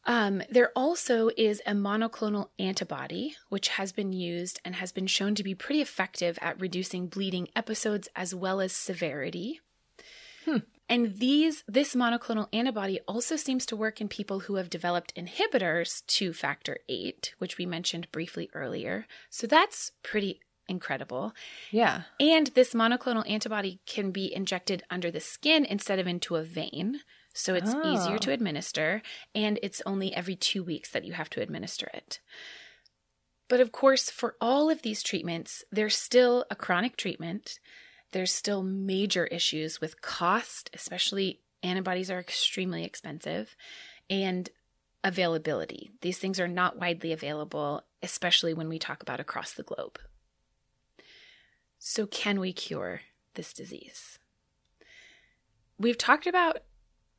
Um, there also is a monoclonal antibody, which has been used and has been shown to be pretty effective at reducing bleeding episodes as well as severity. Hmm. And these this monoclonal antibody also seems to work in people who have developed inhibitors to factor 8, which we mentioned briefly earlier. So that's pretty incredible. Yeah. And this monoclonal antibody can be injected under the skin instead of into a vein. So it's oh. easier to administer, and it's only every two weeks that you have to administer it. But of course, for all of these treatments, there's still a chronic treatment. There's still major issues with cost, especially antibodies are extremely expensive, and availability. These things are not widely available, especially when we talk about across the globe. So, can we cure this disease? We've talked about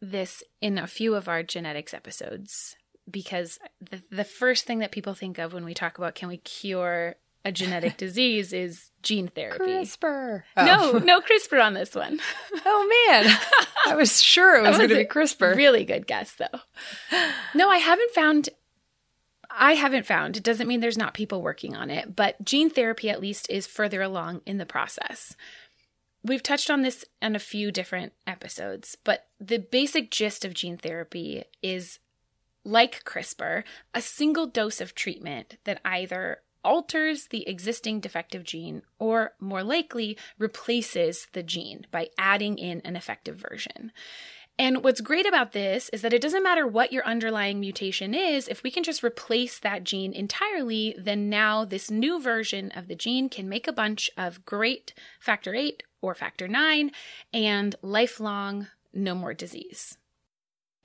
this in a few of our genetics episodes because the, the first thing that people think of when we talk about can we cure a genetic disease is gene therapy. CRISPR. No, oh. no CRISPR on this one. Oh man, I was sure it was, That going to be CRISPR. Really good guess though. No, I haven't found I haven't found. It doesn't mean there's not people working on it, but gene therapy at least is further along in the process. We've touched on this in a few different episodes, but the basic gist of gene therapy is like CRISPR, a single dose of treatment that either alters the existing defective gene or, more likely, replaces the gene by adding in an effective version. And what's great about this is that it doesn't matter what your underlying mutation is, if we can just replace that gene entirely, then now this new version of the gene can make a bunch of great factor 8 or factor 9 and lifelong no more disease.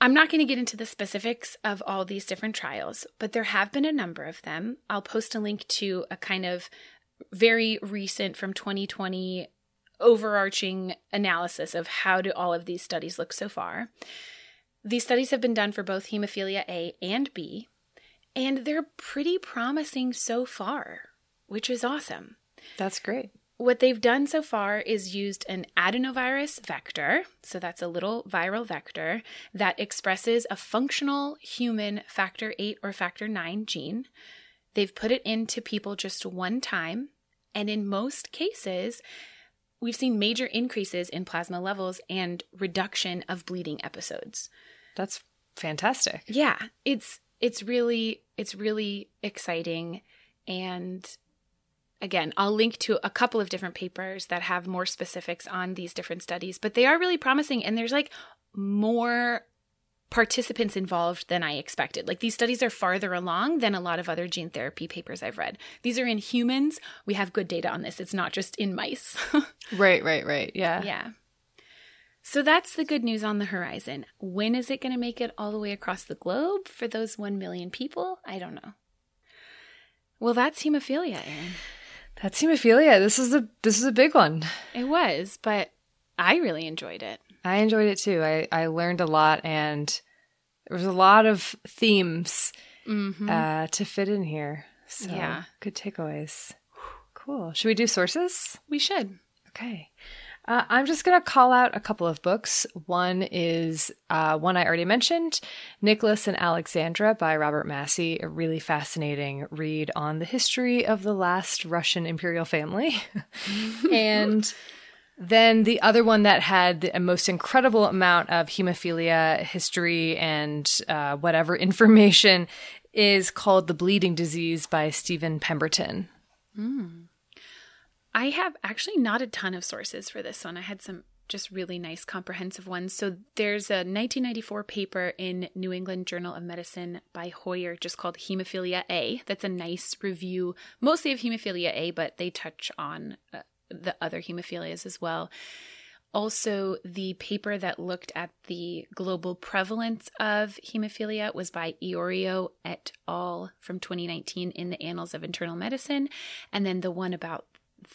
I'm not going to get into the specifics of all these different trials, but there have been a number of them. I'll post a link to a kind of very recent from 2020 overarching analysis of how do all of these studies look so far. These studies have been done for both hemophilia A and B, and they're pretty promising so far, which is awesome. That's great. What they've done so far is used an adenovirus vector, so that's a little viral vector that expresses a functional human factor 8 or factor 9 gene. They've put it into people just one time, and in most cases, we've seen major increases in plasma levels and reduction of bleeding episodes. That's fantastic. Yeah, it's it's really it's really exciting and again, I'll link to a couple of different papers that have more specifics on these different studies, but they are really promising and there's like more participants involved than I expected. Like these studies are farther along than a lot of other gene therapy papers I've read. These are in humans. We have good data on this. It's not just in mice. Right, right, right. Yeah. yeah. So that's the good news on the horizon. When is it going to make it all the way across the globe for those 1 million people? I don't know. Well, that's hemophilia, Erin. That's hemophilia. This is a this is a big one. It was, but I really enjoyed it. I enjoyed it too. I, I learned a lot and there was a lot of themes Mm-hmm. uh, to fit in here. So Yeah. good takeaways. Cool. Should we do sources? we should. Okay. Uh, I'm just going to call out a couple of books. One is uh, one I already mentioned, Nicholas and Alexandra by Robert Massie, a really fascinating read on the history of the last Russian imperial family. and then the other one that had the most incredible amount of hemophilia history and uh, whatever information is called The Bleeding Disease by Stephen Pemberton. I have actually not a ton of sources for this one. I had some just really nice comprehensive ones. So there's a 1994 paper in New England Journal of Medicine by Hoyer just called Hemophilia A. That's a nice review, mostly of hemophilia A, but they touch on uh, the other hemophilias as well. Also, the paper that looked at the global prevalence of hemophilia was by Iorio et al. from 2019 in the Annals of Internal Medicine. And then the one about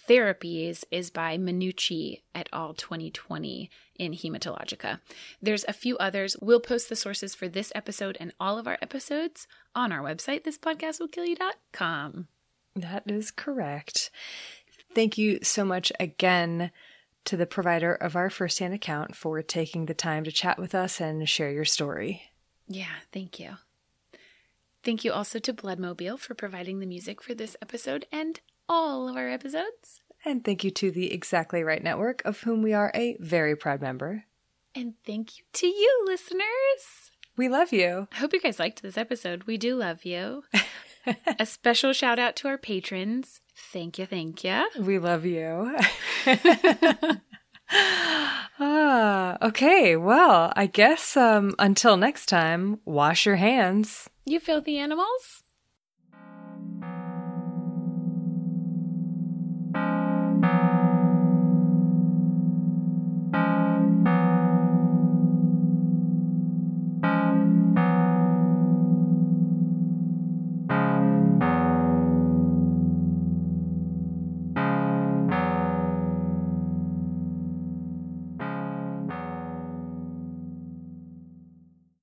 therapies is by Minucci et al. 2020 in Haematologica. There's a few others. We'll post the sources for this episode and all of our episodes on our website, thispodcastwillkillyou.com. That is correct. Thank you so much again to the provider of our firsthand account for taking the time to chat with us and share your story. Yeah, thank you. Thank you also to Bloodmobile for providing the music for this episode and all of our episodes. And thank you to the Exactly Right Network, of whom we are a very proud member. And thank you to you, listeners. We love you. I hope you guys liked this episode. We do love you. a special shout out to our patrons. Thank you, thank you. We love you. ah, okay. Well, I guess um, until next time, wash your hands. You filthy animals.